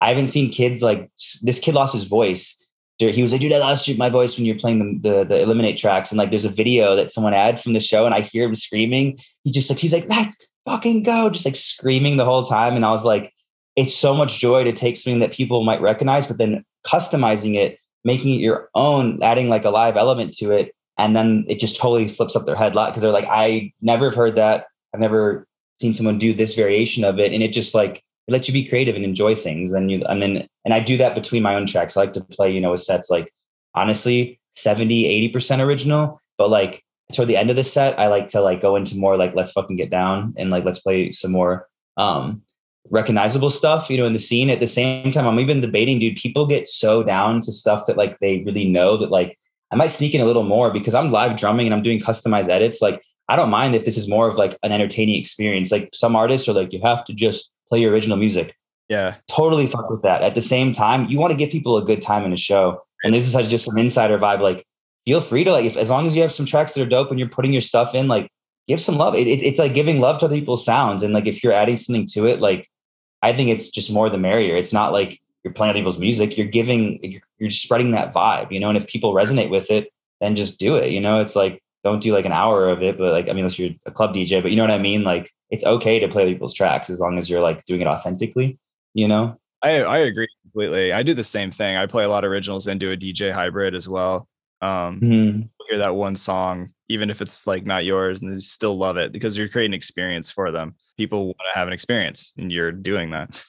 I haven't seen kids like this kid lost his voice. He was like, dude, I lost my voice when you're playing the, the, the Eliminate tracks. And like there's a video that someone had from the show, and I hear him screaming. He just like, he's like, let's fucking go, just like screaming the whole time. And I was like, it's so much joy to take something that people might recognize, but then customizing it, making it your own, adding like a live element to it. And then it just totally flips up their head lot because they're like, I never have heard that. I've never seen someone do this variation of it. And it just like, it lets you be creative and enjoy things. And you, and then, and I do that between my own tracks. I like to play, you know, with sets like honestly 70, 80% original, but like toward the end of the set, I like to like go into more like, let's fucking get down and like, let's play some more, um, recognizable stuff, you know, in the scene. At the same time, I'm even debating, dude, people get so down to stuff that like they really know that like I might sneak in a little more because I'm live drumming and I'm doing customized edits. Like I don't mind if this is more of like an entertaining experience. Like some artists are like, you have to just play your original music. Yeah. Totally fuck with that. At the same time, you want to give people a good time in a show. And this is just some insider vibe. Like, feel free to like, if as long as you have some tracks that are dope and you're putting your stuff in, like, give some love. It, it, it's like giving love to other people's sounds. And like, if you're adding something to it, like, I think it's just more the merrier. It's not like you're playing other people's music. You're giving, you're, you're spreading that vibe, you know. And if people resonate with it, then just do it. You know, it's like don't do like an hour of it, but like I mean, unless you're a club DJ, but you know what I mean. Like it's okay to play people's tracks as long as you're like doing it authentically. You know. I I agree completely. I do the same thing. I play a lot of originals and do a DJ hybrid as well. Um, mm-hmm. hear that one song, even if it's like not yours, and they still love it because you're creating an experience for them. People want to have an experience, and you're doing that.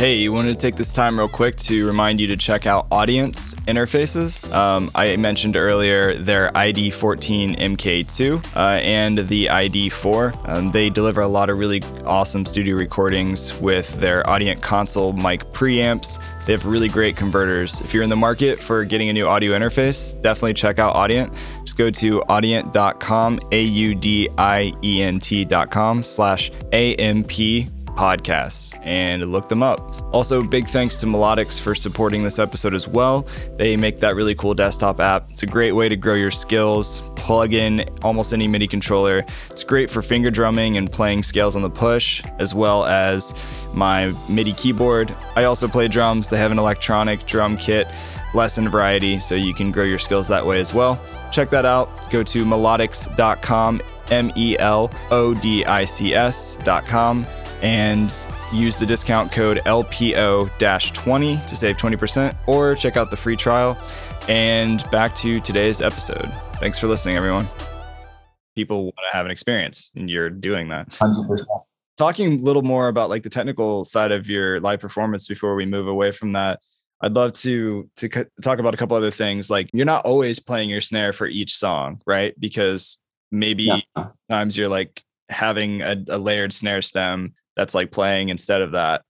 Hey, you wanted to take this time real quick to remind you to check out Audient Interfaces. Um, I mentioned earlier their ID14 MK2 uh, and the ID4. Um, they deliver a lot of really awesome studio recordings with their Audient console mic preamps. They have really great converters. If you're in the market for getting a new audio interface, definitely check out Audient. Just go to audient.com, A U D I E N T.com slash AMP podcasts and look them up. Also, big thanks to Melodics for supporting this episode as well. They make that really cool desktop app. It's a great way to grow your skills, plug in almost any MIDI controller. It's great for finger drumming and playing scales on the push, as well as my MIDI keyboard. I also play drums. They have an electronic drum kit, lesson variety, so you can grow your skills that way as well. Check that out. Go to melodics.com, M E L O D I C S.com and use the discount code LPO 20 to save 20%, or check out the free trial. And back to today's episode. Thanks for listening, everyone. People want to have an experience, and you're doing that. 100%. Talking a little more about like the technical side of your live performance before we move away from that. I'd love to to talk about a couple other things. Like you're not always playing your snare for each song, right? Because maybe yeah. times you're like having a, a, layered snare stem that's like playing instead of that.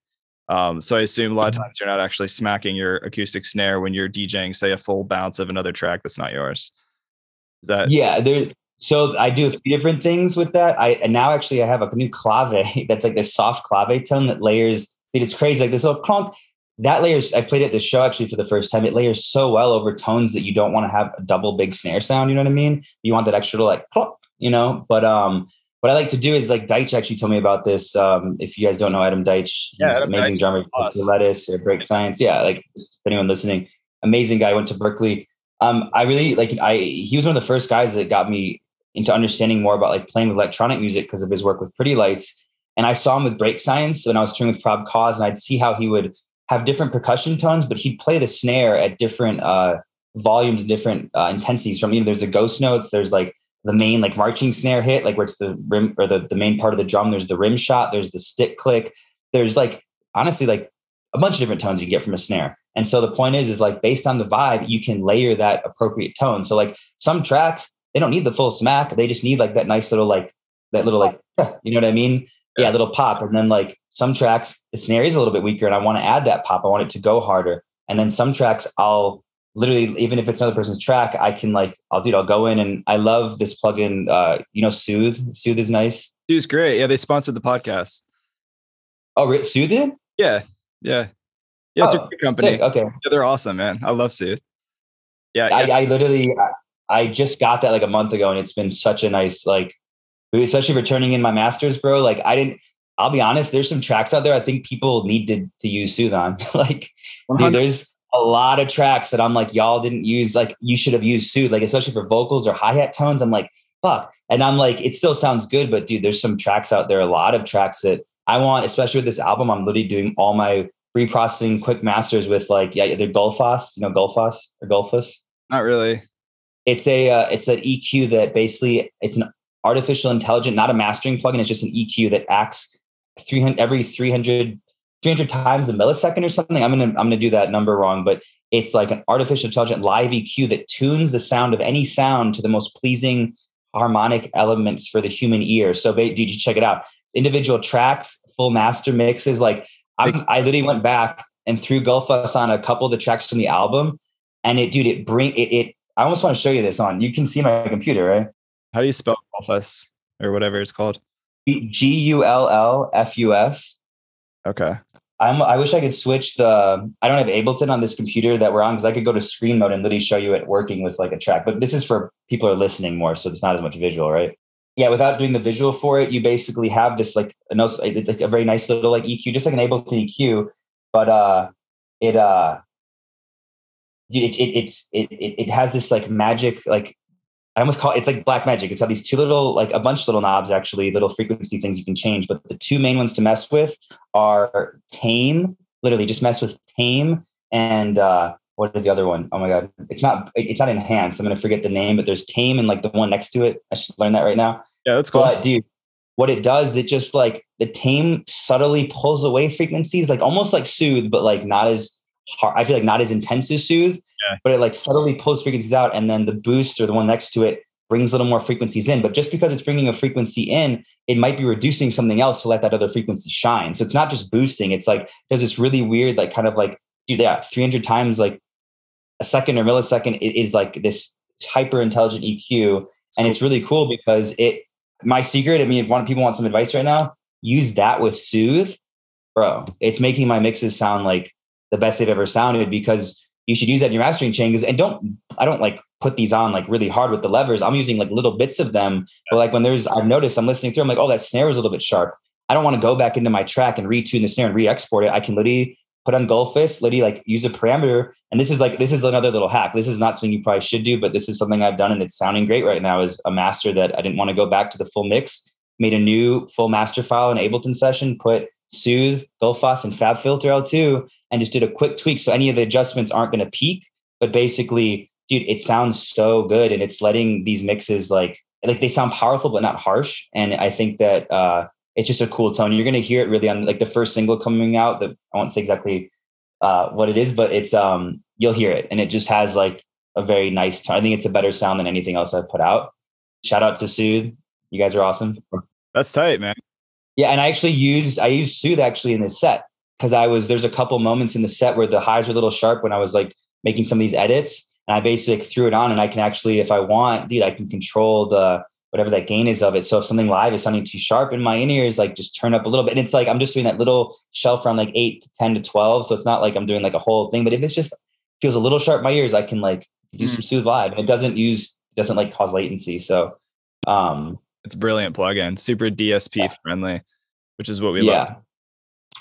Um, so I assume a lot of mm-hmm. times you're not actually smacking your acoustic snare when you're DJing, say, a full bounce of another track that's not yours. Is that? Yeah, there's. So I do a few different things with that. I and now actually I have a new clave that's like this soft clave tone that layers. See, it's crazy, like this little clunk. That layers. I played it at the show actually for the first time. It layers so well over tones that you don't want to have a double big snare sound. You know what I mean? You want that extra like, clunk, you know. But um, what I like to do is like Deitch actually told me about this. Um, if you guys don't know Adam Deitch, he's yeah, Adam amazing Deitch. drummer, awesome. Lettuce or Break Science. Yeah, like anyone listening, amazing guy. Went to Berklee. Um, I really like. I he was one of the first guys that got me into understanding more about like playing with electronic music because of his work with Pretty Lights. And I saw him with Break Science when I was touring with Prob Cause, and I'd see how he would have different percussion tones, but he'd play the snare at different uh, volumes, different uh, intensities. From you know, there's the ghost notes, there's like the main like marching snare hit, like where it's the rim or the, the main part of the drum. There's the rim shot, there's the stick click. There's like honestly like a bunch of different tones you get from a snare. And so the point is, is like based on the vibe, you can layer that appropriate tone. So like some tracks, they don't need the full smack. They just need like that nice little like that little like you know what I mean? Yeah, yeah little pop. And then like some tracks, the snare is a little bit weaker, and I want to add that pop. I want it to go harder. And then some tracks, I'll literally even if it's another person's track i can like i'll do it i'll go in and i love this plugin uh you know soothe? Soothe is nice. Soothe great. Yeah they sponsored the podcast. Oh right soothe it? Yeah yeah. Yeah it's oh, a great company. sick. okay. Yeah, they're awesome man. I love soothe. Yeah, I, yeah. I, I literally I just got that like a month ago and it's been such a nice like especially for turning in my masters bro like i didn't i'll be honest there's some tracks out there i think people need to, to use soothe on. Like dude, there's a lot of tracks that I'm like, y'all didn't use, like, you should have used Soothe, like, especially for vocals or hi hat tones. I'm like, fuck. And I'm like, it still sounds good, but dude, there's some tracks out there, a lot of tracks that I want, especially with this album. I'm literally doing all my pre-processing quick masters with like, yeah, they're Gullfoss, you know, Gullfoss or Gullfoss. Not really. It's a, uh, it's an EQ that basically it's an artificial intelligent, not a mastering plugin. It's just an EQ that acts 300 every 300 300 times a millisecond or something. I'm gonna I'm gonna do that number wrong, but it's like an artificial intelligent live EQ that tunes the sound of any sound to the most pleasing harmonic elements for the human ear. So, did you check it out? Individual tracks, full master mixes. Like I, I literally went back and threw Gullfoss on a couple of the tracks from the album, and it, dude, it bring it. it I almost want to show you this on. You can see my computer, right? How do you spell Gullfoss or whatever it's called? G U L L F U S. Okay. I'm, I wish I could switch the. I don't have Ableton on this computer that we're on because I could go to screen mode and literally show you it working with like a track. But this is for people are listening more, so it's not as much visual, right? Yeah, without doing the visual for it, you basically have this like a, it's like a very nice little like EQ, just like an Ableton EQ, but uh, it uh, it, it it's it, it has this like magic like I almost call it, it's like black magic. It's got these two little, like a bunch of little knobs, actually, little frequency things you can change. But the two main ones to mess with are tame, literally just mess with tame and uh, what is the other one? Oh my god, it's not it's not enhanced. I'm gonna forget the name, but there's tame and like the one next to it. I should learn that right now. Yeah, that's cool. But dude, what it does, it just like the tame subtly pulls away frequencies, like almost like soothe, but like not as hard. I feel like not as intense as soothe yeah. but it like subtly pulls frequencies out. And then the boost or the one next to it brings a little more frequencies in. But just because it's bringing a frequency in, it might be reducing something else to let that other frequency shine. So it's not just boosting. It's like there's this really weird, like kind of like, yeah, 300 times like a second or millisecond it is like this hyper intelligent EQ. And it's really cool because it, my secret, I mean, if one people want some advice right now, use that with Soothe, bro. It's making my mixes sound like the best they've ever sounded because you should use that in your mastering chain and don't I don't like put these on like really hard with the levers. I'm using like little bits of them. But like when there's I've noticed I'm listening through, I'm like, oh, that snare is a little bit sharp. I don't want to go back into my track and retune the snare and re-export it. I can literally put on Gullfoss, literally like use a parameter. And this is like this is another little hack. This is not something you probably should do, but this is something I've done and it's sounding great right now as a master that I didn't want to go back to the full mix. Made a new full master file in Ableton session, put Soothe, Gullfoss, and FabFilter L2, and just did a quick tweak. So any of the adjustments aren't going to peak, but basically, dude, it sounds so good, and it's letting these mixes like like they sound powerful but not harsh. And I think that uh, it's just a cool tone. You're going to hear it really on like the first single coming out. That I won't say exactly uh, what it is, but it's um you'll hear it, and it just has like a very nice tone. I think it's a better sound than anything else I've put out. Shout out to Soothe. You guys are awesome. That's tight, man. Yeah, and I actually used I used Soothe actually in this set because I was there's a couple moments in the set where the highs are a little sharp when I was like making some of these edits, and I basically threw it on, and I can actually, if I want, dude, I can control the whatever that gain is of it. So if something live is sounding too sharp in my in ears, like just turn up a little bit. And it's like I'm just doing that little shelf around like eight to ten to twelve, so it's not like I'm doing like a whole thing. But if it's just feels a little sharp in my ears, I can like do mm. some soothe live, and it doesn't use doesn't like cause latency. So um it's a brilliant plugin, super DSP yeah. friendly which is what we yeah. love.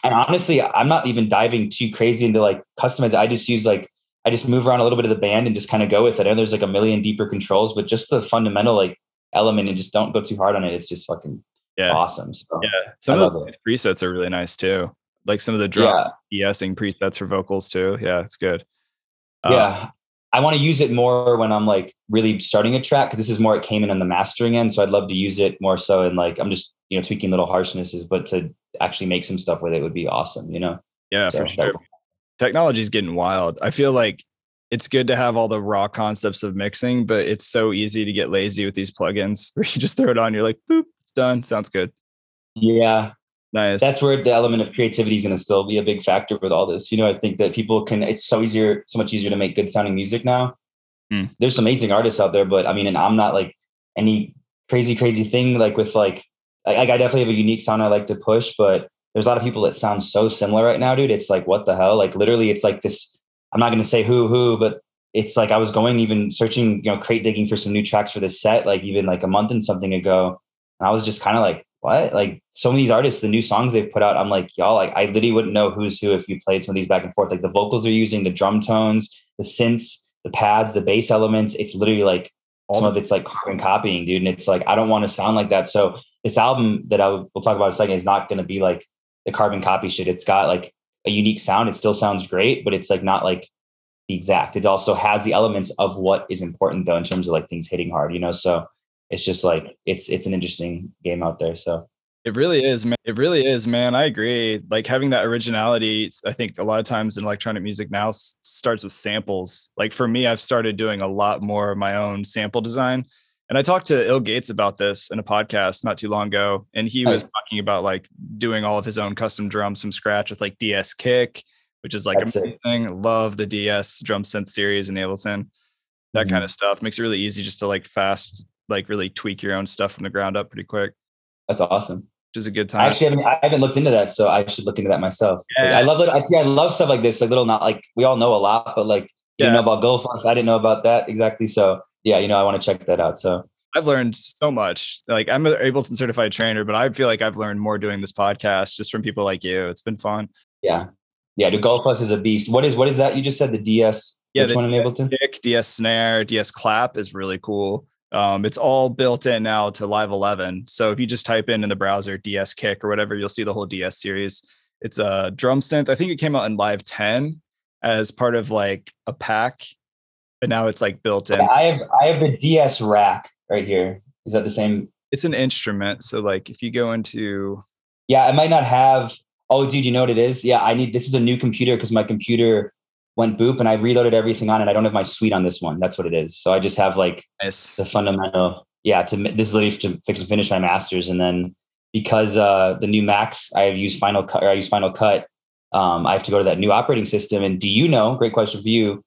And honestly, I'm not even diving too crazy into like customize. I just use like I just move around a little bit of the band and just kind of go with it. I know there's like a million deeper controls, but just the fundamental like element and just don't go too hard on it. It's just fucking yeah. awesome. So, yeah, some I of the presets are really nice too. Like some of the drum yeah. ESing presets for vocals too. Yeah, it's good. Um, yeah, I want to use it more when I'm like really starting a track because this is more it came in on the mastering end. So I'd love to use it more so in like I'm just you know tweaking little harshnesses but to actually make some stuff with it would be awesome you know? Yeah so for sure. Technology's getting wild. I feel like it's good to have all the raw concepts of mixing but it's so easy to get lazy with these plugins where you just throw it on you're like boop it's done sounds good. Yeah nice that's where the element of creativity is going to still be a big factor with all this you know i think that people can it's so easier so much easier to make good sounding music now mm. there's some amazing artists out there but i mean and i'm not like any crazy crazy thing like with like like I definitely have a unique sound I like to push, but there's a lot of people that sound so similar right now, dude. It's like what the hell? Like literally, it's like this. I'm not going to say who who, but it's like I was going even searching, you know, crate digging for some new tracks for this set, like even like a month and something ago, and I was just kind of like, what? Like some of these artists, the new songs they've put out, I'm like, y'all, like I literally wouldn't know who's who if you played some of these back and forth. Like the vocals they're using, the drum tones, the synths, the pads, the bass elements. It's literally like some of it's like carbon copying, dude. And it's like I don't want to sound like that. So this album that I we'll talk about in a second is not going to be like the carbon copy shit. It's got like a unique sound. It still sounds great, but it's like not like the exact. It also has the elements of what is important though in terms of like things hitting hard, you know. So it's just like it's it's an interesting game out there. So it really is, man. It really is, man. I agree. Like having that originality, I think a lot of times in electronic music now starts with samples. Like for me, I've started doing a lot more of my own sample design and I talked to ill.Gates about this in a podcast not too long ago, and he was talking about like doing all of his own custom drums from scratch with like DS Kick, which is like That's amazing. It. Love the DS drum synth series in Ableton. That mm-hmm. kind of stuff makes it really easy just to like fast like really tweak your own stuff from the ground up pretty quick, That's awesome. which is a good I time. actually haven't, I haven't looked into that, so I should look into that myself. Yeah. I love. I, I love stuff like this, like little not like we all know a lot, but like you Yeah. know about Gullfoss. I didn't know about that exactly. So yeah, you know, I want to check that out. So I've learned so much. Like I'm an Ableton certified trainer, but I feel like I've learned more doing this podcast just from people like you. It's been fun. yeah, yeah. The Gullfoss is a beast. What is what is that? You just said the DS. Yeah, Which the one in Ableton? kick, DS snare, DS clap is really cool. Um, it's all built in now to Live 11. So if you just type in in the browser DS kick or whatever, you'll see the whole DS series. It's a drum synth. I think it came out in Live 10 as part of like a pack, but now it's like built in. I have I have the DS rack right here. Is that the same? It's an instrument. So like if you go into Yeah, I might not have. Oh, dude, you know what it is? Yeah, I need. This is a new computer because my computer went boop and I reloaded everything on it. I don't have my suite on this one. That's what it is. So I just have like nice. the fundamental. Yeah, to this is literally to, to finish my masters, and then because uh the new Macs, I have used Final Cut. Or I use Final Cut. Um, I have to go to that new operating system. And do you know? Great question for you.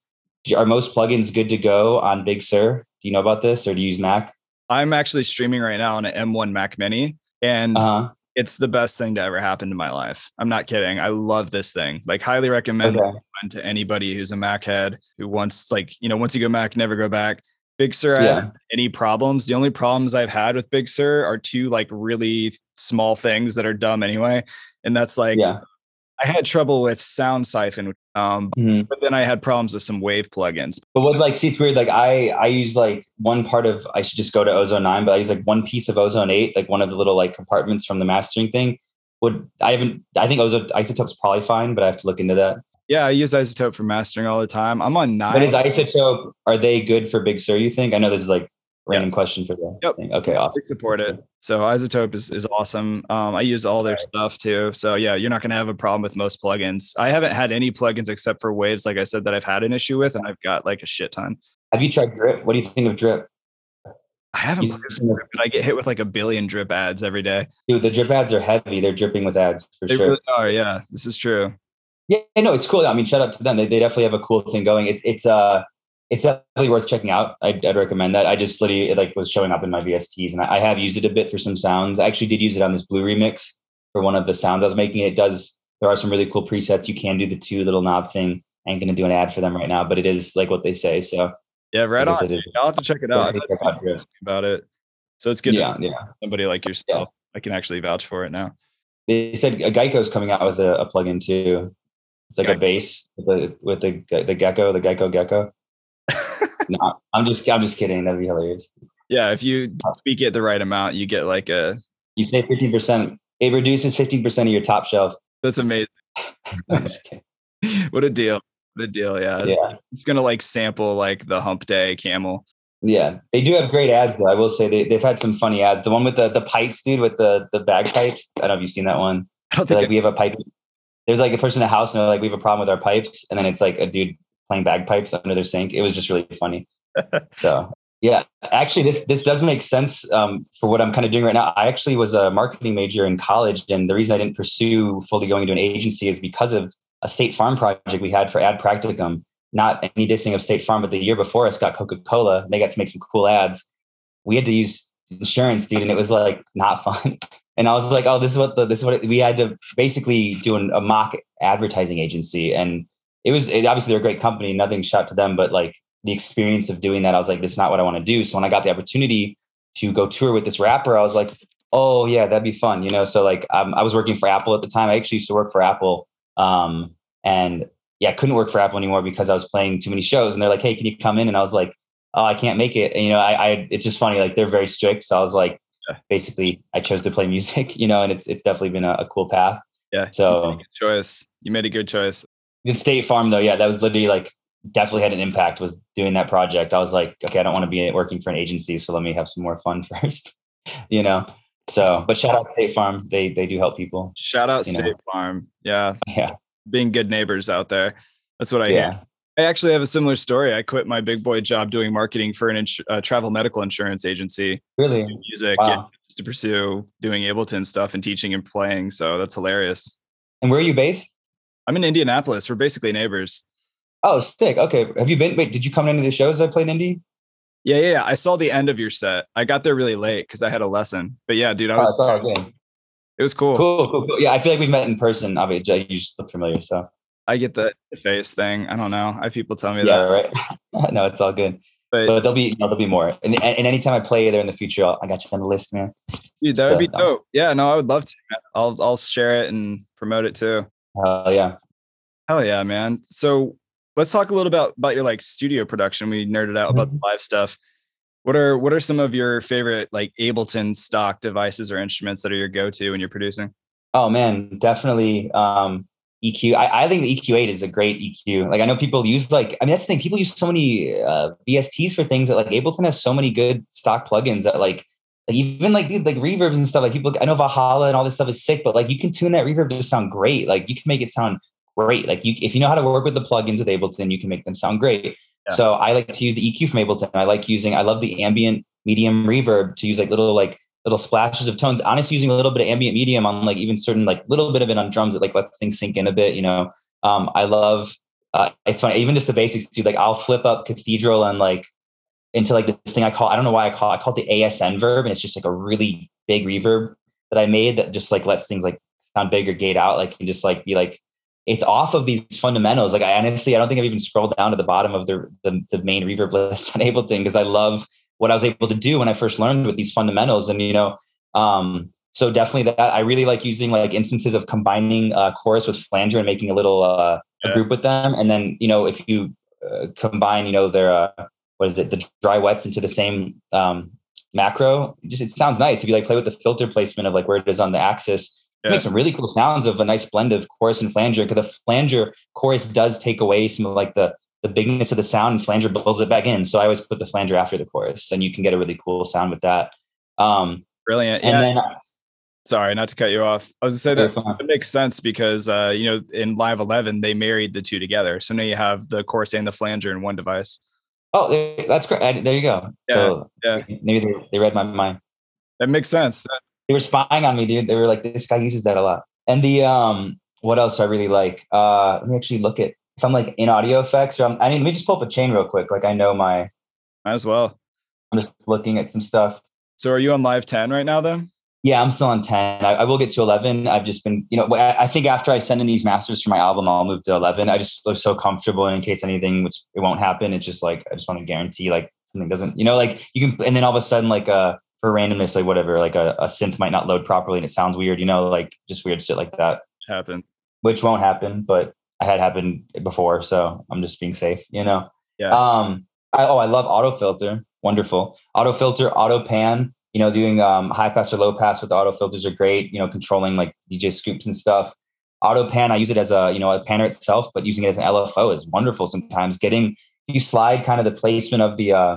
Are most plugins good to go on Big Sur? Do you know about this, or do you use Mac? I'm actually streaming right now on an M1 Mac Mini, and Uh-huh. It's the best thing to ever happen to my life. I'm not kidding. I love this thing. Like, highly recommend Okay. to anybody who's a Mac head who wants, like, you know, once you go Mac, never go back. Big Sur, Yeah. any problems. The only problems I've had with Big Sur are two like really small things that are dumb anyway, and that's like Yeah. I had trouble with Sound Siphon, um, Mhm. but then I had problems with some Wave plugins. But what like see it's weird. Like I I use like one part of I should just go to Ozone nine, but I use like one piece of Ozone eight, like one of the little like compartments from the mastering thing. Would I haven't I think Ozone iZotope's probably fine, but I have to look into that. Yeah, I use iZotope for mastering all the time. I'm on nine. But is isotope are they good for Big Sur, you think? I know this is like random question for the Yep. thing. Okay, awesome. They support it. So iZotope is, is awesome. Um, I use all their stuff too. So yeah, you're not going to have a problem with most plugins. I haven't had any plugins except for Waves, like I said, that I've had an issue with, and I've got like a shit ton. Have you tried drip? What do you think of drip? I haven't played Drip, but I get hit with like a billion drip ads every day. Dude, the drip ads are heavy. They're dripping with ads for sure. They sure. really are. Yeah, this is true. Yeah, no, it's cool. I mean, shout out to them. They, they definitely have a cool thing going. It's it's uh it's definitely worth checking out. I'd, I'd recommend that. I just literally it, like was showing up in my VSTs, and I, I have used it a bit for some sounds. I actually did use it on this blue remix for one of the sounds I was making. It does. There are some really cool presets. You can do the two little knob thing. I ain't gonna do an ad for them right now, but it is like what they say. So Yeah, right on. it is. I'll have to check it out. Check out about it. So it's good yeah, to yeah. somebody like yourself. I can actually vouch for it now. They said Geico's coming out with a, a plugin too. It's like a bass with the with the the gecko, the gecko gecko. No, I'm just I'm just kidding. That'd be hilarious. yeah, if you tweak it the right amount, you get like a. You say 15%. It reduces 15% of your top shelf. That's amazing. I'm just kidding. what a deal. What a deal. Yeah. Yeah. It's gonna like sample like the hump day camel. Yeah. They do have great ads though. I will say they, they've had some funny ads. The one with the, the pipes, dude, with the, the bagpipes. I don't know if you've seen that one. I don't think like, we have a pipe. There's like a person in a house and they're like, we have a problem with our pipes. And then it's like a dude playing bagpipes under their sink. It was just really funny. so yeah, actually this, this does make sense um, for what I'm kind of doing right now. I actually was a marketing major in college. And the reason I didn't pursue fully going to an agency is because of a state farm project we had for ad practicum. Not any dissing of State Farm, but the year before us got Coca-Cola. They got to make some cool ads. We had to use insurance, dude, and it was like not fun. And I was like, oh, this is what the, this is what it, we had to basically do an, a mock advertising agency. And it was it, obviously they're a great company, nothing shot to them, but like the experience of doing that, I was like, this is not what I want to do. So when I got the opportunity to go tour with this rapper, I was like, oh yeah, that'd be fun, you know. So like um, I was working for Apple at the time. I actually used to work for Apple, um, and yeah, I couldn't work for Apple anymore because I was playing too many shows. And they're like, hey, can you come in? And I was like, oh, I can't make it. And, you know, I, I it's just funny, like they're very strict. So I was like, Yeah. basically, I chose to play music, you know, and it's it's definitely been a, a cool path. Yeah. So- you made a good choice. You made a good choice. In State Farm, though, yeah, that was literally like definitely had an impact. Was doing that project. I was like, okay, I don't want to be working for an agency, so let me have some more fun first, you know. So, but shout out State Farm. They they do help people. Shout out You know. State Farm. Yeah. Yeah, Being good neighbors out there. That's what I yeah. hear. I actually have a similar story. I quit my big boy job doing marketing for an ins- uh, travel medical insurance agency, Really. music, Wow. to pursue doing Ableton stuff and teaching and playing. So that's hilarious. And where are you based? I'm in Indianapolis. We're basically neighbors. Oh, sick. Okay. Have you been? Wait, did you come to any of the shows I played indie? Yeah, yeah, yeah. I saw the end of your set. I got there really late because I had a lesson. But yeah, dude, I Oh, was. all it was cool. Cool, cool, cool. Yeah, I feel like we've met in person. Obviously, you just look familiar. So I get the, face thing. I don't know. I have people tell me yeah, that, right. no, it's all good. but But there'll be, you know, there'll be more. And, and anytime I play there in the future, I'll, I got you on the list, man. dude, that would be dope. Yeah, no, I would love to. Man. I'll I'll share it and promote it too. Oh yeah. Hell yeah, man. So let's talk a little about about your like studio production. We nerded out about the live stuff. What are what are some of your favorite like Ableton stock devices or instruments that are your go-to when you're producing? Oh man, definitely. Um, EQ. I, I think the EQ8 is a great EQ. Like I know people use like I mean that's the thing. People use so many uh, VSTs for things that like Ableton has so many good stock plugins that like, like even like dude, like reverbs and stuff. Like people, I know Valhalla and all this stuff is sick, but like you can tune that reverb to sound great. Like you can make it sound great. Like you, if you know how to work with the plugins with Ableton, you can make them sound great. Yeah. So I like to use the EQ from Ableton. I like using. I love the ambient medium reverb to use like little like little splashes of tones. Honestly, using a little bit of ambient medium on like even certain like little bit of it on drums that like lets things sink in a bit. You know, um, I love. Uh, it's funny, even just the basics too. Like I'll flip up Cathedral and like into like this thing I call. I don't know why I call. It, I call it the ASN verb, and it's just like a really big reverb that I made that just like lets things like sound big or gate out. Like and just like be like. It's off of these fundamentals. Like I honestly, I don't think I've even scrolled down to the bottom of the the, the main reverb list on Ableton because I love what I was able to do when I first learned with these fundamentals. And you know, um, so definitely that I really like using like instances of combining uh, chorus with flanger and making a little uh, Yeah. a group with them. And then you know, if you uh, combine, you know, their uh, what is it, the dry wets into the same um, macro, it just it sounds nice. If you like play with the filter placement of like where it is on the axis, Yeah. make some really cool sounds of a nice blend of chorus and flanger. Because the flanger chorus does take away some of like the the bigness of the sound and flanger builds it back in. So I always put the flanger after the chorus and you can get a really cool sound with that. Um, Brilliant. and yeah. then Sorry, not to cut you off. I was gonna say that. It makes sense because uh, you know in Live 11 they married the two together, so now you have the chorus and the flanger in one device. Oh, that's great. I- There you go. so yeah. maybe they, they read my mind. That makes sense. They were spying on me, dude. They were like, this guy uses that a lot. And the um, what else I really like? Uh, let me actually look at if I'm like in audio effects or I'm, I mean, let me just pull up a chain real quick. Like I know my, Might as well. I'm just looking at some stuff. So are you on Live 10 right now then? Yeah, I'm still on 10. I, I will get to 11. I've just been, you know, I, I think after I send in these masters for my album, I'll move to 11. I just was so comfortable. And in case anything, which it won't happen, it's just like, I just want to guarantee like something doesn't, you know, like you can, and then all of a sudden, like, uh, for randomness, like whatever, like a, a synth might not load properly and it sounds weird, you know, like just weird shit like that, Happened. which won't happen, but I had happened before. So I'm just being safe, you know? Yeah. Um, I, oh, I love auto filter. Wonderful. Auto filter, auto pan, you know, doing um, high pass or low pass with auto filters are great, you know, controlling like DJ scoops and stuff. Auto pan, I use it as a, you know, a panner itself, but using it as an LFO is wonderful sometimes. Getting, you slide kind of the placement of the, uh,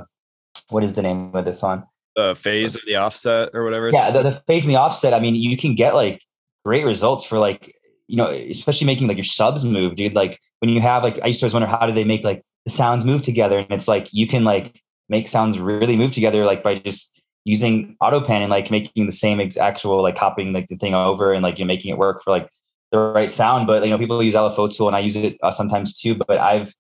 what is the name of this one? the phase or the offset or whatever. Yeah, the, the fade and the offset. I mean, you can get like great results for like, you know, especially making like your subs move, dude. Like when you have like, I used to always wonder how do they make like the sounds move together, and it's like you can like make sounds really move together like by just using auto pan and like making the same ex- actual like copying like the thing over and like you're making it work for like the right sound. But you know, people use LFO tool and I use it uh, sometimes too. But I've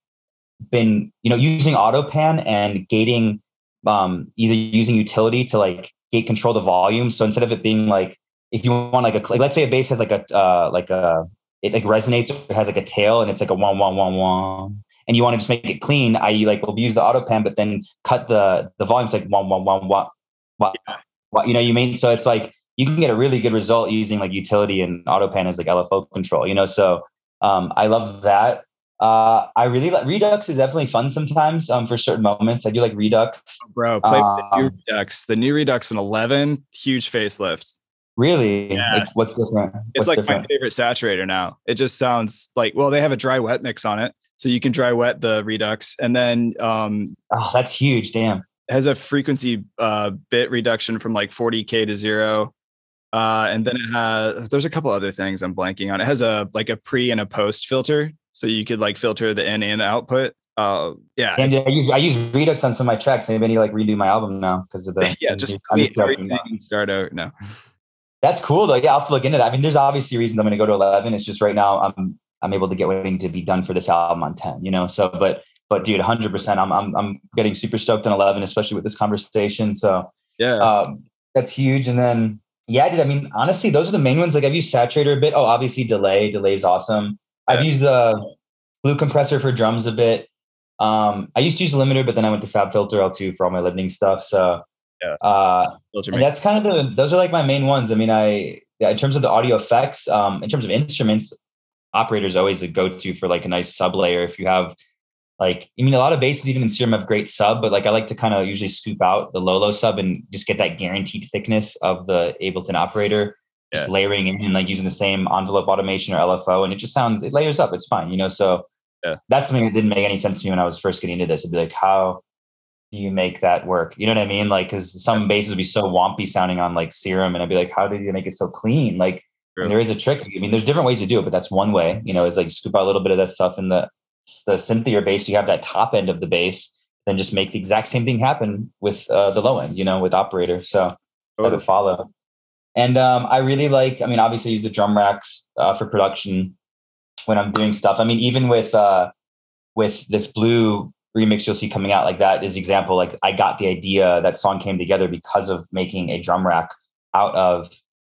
been you know using auto pan and gating um either using utility to like gate control the volume. So instead of it being like if you want like a like, let's say a bass has like a uh like a it like resonates or has like a tail and it's like a one one one one and you want to just make it clean, I like will use the auto pan, but then cut the the volumes like one one one one one. You know, you mean so it's like you can get a really good result using like utility and auto pan as like LFO control. You know, so um, I love that. Uh, I really like Redux is definitely fun sometimes um, for certain moments. I do like Redux. Bro, play with the new Um, Redux. The new Redux in 11, huge facelift. Really, Yes. it's, what's different? It's like different? my favorite saturator now. It just sounds like, well, they have a dry wet mix on it. So you can dry wet the Redux and then um, Oh, that's huge. Damn. Has a frequency uh, bit reduction from like 40K to zero. Uh, and then it has, there's a couple other things I'm blanking on. It has a like a pre and a post filter. So you could like filter the in and output. Uh, yeah. And I use I use Redux on some of my tracks. Maybe I need to like redo my album now because of the yeah, just delete everything and start out. No. That's cool though. Yeah, I'll have to look into that. I mean, there's obviously reasons I'm going to go to 11. It's just right now I'm I'm able to get need to be done for this album on 10. You know, so but but dude, 100. percent I'm I'm I'm getting super stoked on 11, especially with this conversation. So yeah, um, that's huge. And then yeah, dude. I mean, honestly, those are the main ones. Like I've used saturator a bit. Oh, obviously delay. Delay is awesome. Yeah. I've used the uh, blue compressor for drums a bit. Um, I used to use limiter, but then I went to Fab Filter L2 for all my limiting stuff. So yeah, uh, and that's kind of the those are like my main ones. I mean, I yeah, in terms of the audio effects, um, in terms of instruments, operator is always a go-to for like a nice sub layer. If you have like, I mean, a lot of bases even in Serum have great sub, but like I like to kind of usually scoop out the low low sub and just get that guaranteed thickness of the Ableton operator. Yeah. Just layering in and like using the same envelope automation or LFO, and it just sounds it layers up. It's fine, you know. So yeah. that's something that didn't make any sense to me when I was first getting into this. It'd be like, how do you make that work? You know what I mean? Like, because some bases would be so wompy sounding on like Serum, and I'd be like, how did you make it so clean? Like, there is a trick. I mean, there's different ways to do it, but that's one way. You know, is like scoop out a little bit of that stuff in the the synthier bass. You have that top end of the bass, then just make the exact same thing happen with uh, the low end. You know, with operator. So that would follow. And um, I really like. I mean, obviously, I use the drum racks uh, for production when I'm doing stuff. I mean, even with uh, with this blue remix you'll see coming out like that is example like i got the idea that song came together because of making a drum rack out of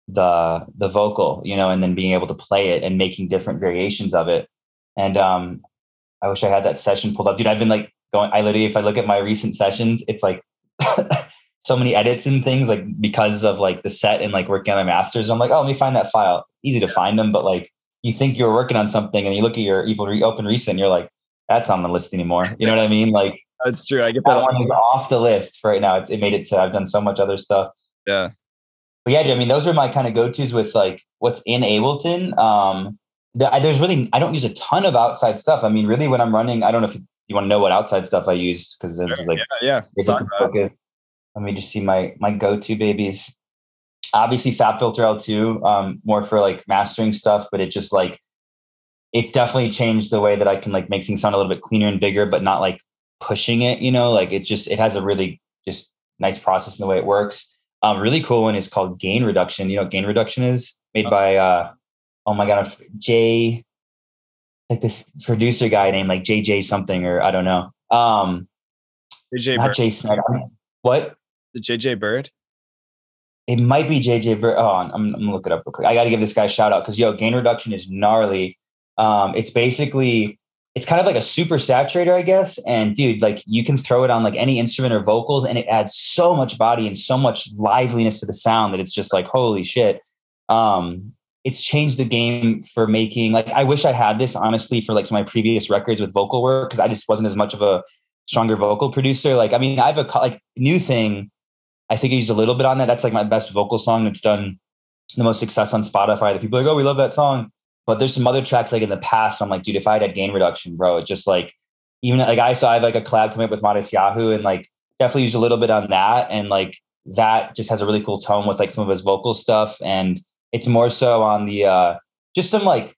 the the vocal you know and then being able to play it and making different variations of it and um i wish i had that session pulled up dude i've been like going i literally if i look at my recent sessions it's like so many edits and things like because of like the set and like working on my masters i'm like oh let me find that file easy to find them but like you think you're working on something and you look at your evil re- open recent you're like that's on the list anymore. You know what I mean? Like that's true. I get that, that one is off the list right now. It's, it made it to I've done so much other stuff. Yeah. But yeah, I mean, those are my kind of go-tos with like what's in Ableton. Um, the, I, there's really I don't use a ton of outside stuff. I mean, really, when I'm running, I don't know if you want to know what outside stuff I use because it's like yeah, yeah. Let me just see my my go-to babies. Obviously, Fab Filter L2, um, more for like mastering stuff, but it just like it's definitely changed the way that I can like make things sound a little bit cleaner and bigger, but not like pushing it, you know, like it just, it has a really just nice process in the way it works. Um, really cool one is called gain reduction. You know what gain reduction is made by, uh, oh my God, Jay, like this producer guy named like JJ something, or I don't know. Um, JJ not Bird. Jay Snyder. What? The JJ Bird? It might be JJ Bird. Oh, I'm, I'm gonna look it up real quick. I got to give this guy a shout out because yo, gain reduction is gnarly. Um, it's basically it's kind of like a super saturator, I guess. And dude, like you can throw it on like any instrument or vocals, and it adds so much body and so much liveliness to the sound that it's just like holy shit. Um, it's changed the game for making like I wish I had this honestly for like some of my previous records with vocal work because I just wasn't as much of a stronger vocal producer. Like I mean, I have a like new thing. I think I used a little bit on that. That's like my best vocal song that's done the most success on Spotify. That people are like, oh, we love that song. But there's some other tracks like in the past. I'm like, dude, if I had gain reduction, bro, it just like even like I saw I have like a collab come up with modest yahoo and like definitely used a little bit on that. And like that just has a really cool tone with like some of his vocal stuff. And it's more so on the uh just some like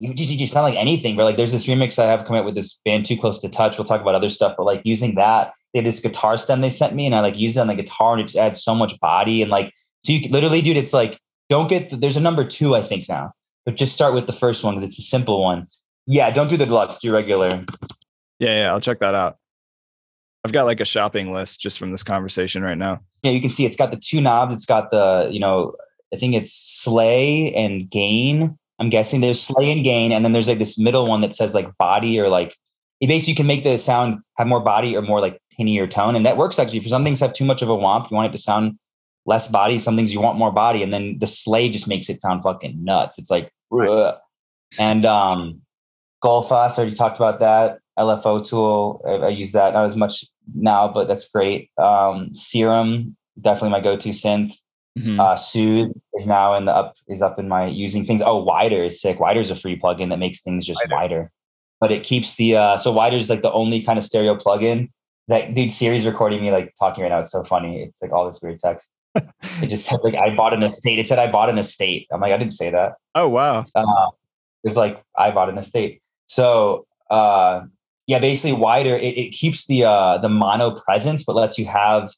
you, you sound like anything, but like there's this remix I have come up with this band Too Close to Touch. We'll talk about other stuff, but like using that, they have this guitar stem they sent me, and I like used it on the guitar, and it just adds so much body and like so you literally, dude, it's like don't get the, there's a number two I think now but just start with the first one because it's a simple one. Yeah, don't do the deluxe, do regular. Yeah, yeah, I'll check that out. I've got like a shopping list just from this conversation right now. Yeah, you can see it's got the two knobs. It's got the, you know, I think it's slay and gain. I'm guessing there's slay and gain. And then there's like this middle one that says like body or like, it basically you can make the sound have more body or more like tinnier tone. And that works actually. For some things have too much of a womp, you want it to sound less body. Some things you want more body. And then the slay just makes it sound fucking nuts. It's like, Right. And um, I already talked about that. LFO tool, I, I, use that not as much now, but that's great. Um, Serum, definitely my go-to synth. Mm-hmm. Uh, Soothe is now in the up is up in my using things. Oh, Wider is sick. Wider is a free plugin that makes things just wider, wider. but it keeps the uh, so Wider is like the only kind of stereo plugin that dude Siri's recording me like talking right now. It's so funny. It's like all this weird text it just said like I bought an estate. It said I bought an estate. I'm like, I didn't say that. Oh wow. Uh, it's like I bought an estate. So uh, yeah, basically wider. It, it keeps the uh, the mono presence, but lets you have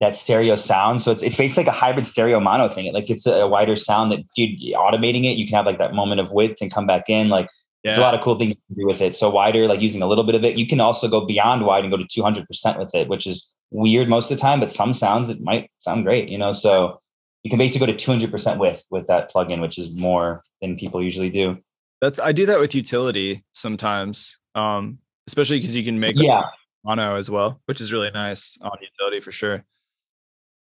that stereo sound. So it's it's basically like a hybrid stereo mono thing. It like it's a, wider sound that dude automating it. You can have like that moment of width and come back in. Like There's a lot of cool things to do with it. So wider, like using a little bit of it. You can also go beyond wide and go to 200% with it, which is weird most of the time, but some sounds it might sound great, you know? So you can basically go to 200% width with that plugin, which is more than people usually do. That's, I do that with utility sometimes. Um, especially because you can make yeah mono as well, which is really nice on utility for sure.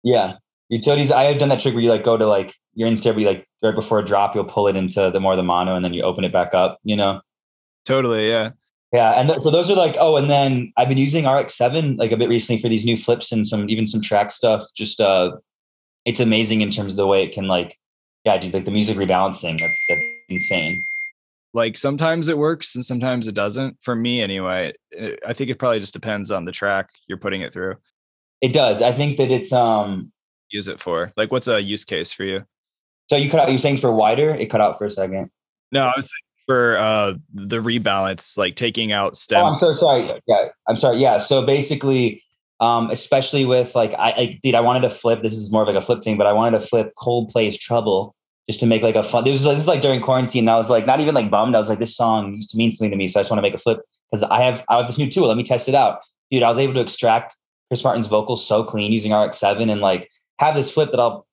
Yeah. Utilities, I have done that trick where you like go to like you're in stereo, like right before a drop, you'll pull it into the more the mono and then you open it back up, you know? Totally, yeah. Yeah, and th- so those are like, oh, and then I've been using RX7 like a bit recently for these new flips and some even some track stuff. Just uh it's amazing in terms of the way it can like, yeah, dude, like the music rebalance thing. That's that's insane. Like sometimes it works and sometimes it doesn't. For me, anyway, I think it probably just depends on the track you're putting it through. It does. I think that it's um use it for. Like, what's a use case for you? So you cut out. You're saying for wider? It cut out for a second. No, I was saying for uh the rebalance, like taking out stem. Oh, I'm so sorry. Yeah, I'm sorry. Yeah. So basically, um, especially with like I, I did, I wanted to flip. This is more of like a flip thing, but I wanted to flip Coldplay's Trouble just to make like a fun. This was, this is like during quarantine. I was like not even like bummed. I was like, this song used to mean something to me, so I just want to make a flip because I have I have this new tool. Let me test it out, dude. I was able to extract Chris Martin's vocals so clean using RX7 and like have this flip that I'll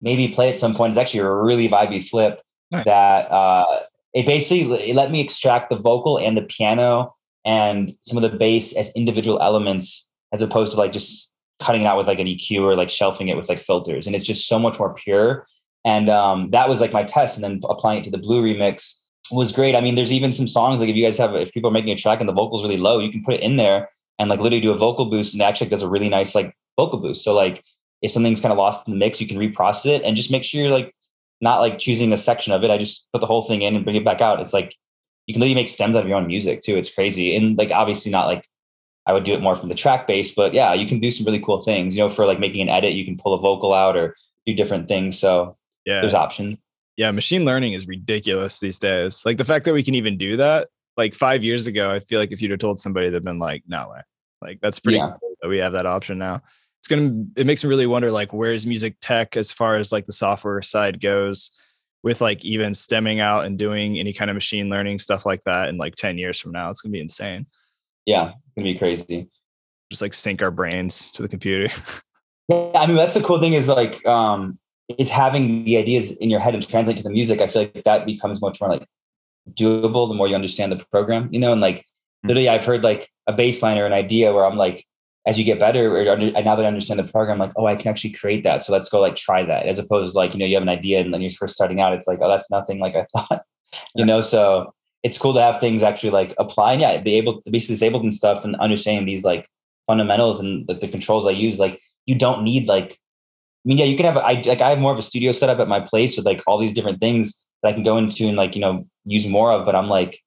maybe play at some point. It's actually a really vibey flip that uh, it basically it let me extract the vocal and the piano and some of the bass as individual elements as opposed to like just cutting it out with like an EQ or like shelving it with like filters. And it's just so much more pure. And um, that was like my test. And then applying it to the blue remix was great. I mean, there's even some songs like if you guys have if people are making a track and the vocal's really low, you can put it in there and like literally do a vocal boost and actually does a really nice like vocal boost. So like if something's kind of lost in the mix, you can reprocess it and just make sure you're like not like choosing a section of it. I just put the whole thing in and bring it back out. It's like you can literally make stems out of your own music too. It's crazy. And like obviously not like I would do it more from the track base, but yeah, you can do some really cool things. You know, for like making an edit, you can pull a vocal out or do different things. So yeah, there's options. Yeah, machine learning is ridiculous these days. Like the fact that we can even do that. Like five years ago, I feel like if you'd have told somebody, they'd been like, "No way!" Like that's pretty yeah. cool that we have that option now. It's gonna it makes me really wonder like where's music tech as far as like the software side goes with like even stemming out and doing any kind of machine learning stuff like that in like 10 years from now? It's gonna be insane. Yeah it's gonna be crazy. Just like sync our brains to the computer. Yeah i mean that's the cool thing is like um is having the ideas in your head and translate to the music i feel like that becomes much more like doable the more you understand the program you know and like hmm. literally i've heard like a bassline or an idea where i'm like as you get better or now that I understand the program, like, oh, I can actually create that. So let's go like try that. As opposed to like, you know, you have an idea and then you're first starting out, it's like, oh, that's nothing like I thought. you know, so it's cool to have things actually like apply. And yeah, the able to basically disabled and stuff and understanding these like fundamentals and the, the controls I use, like you don't need like I mean, yeah, you can have I like I have more of a studio setup at my place with like all these different things that I can go into and like, you know, use more of, but I'm like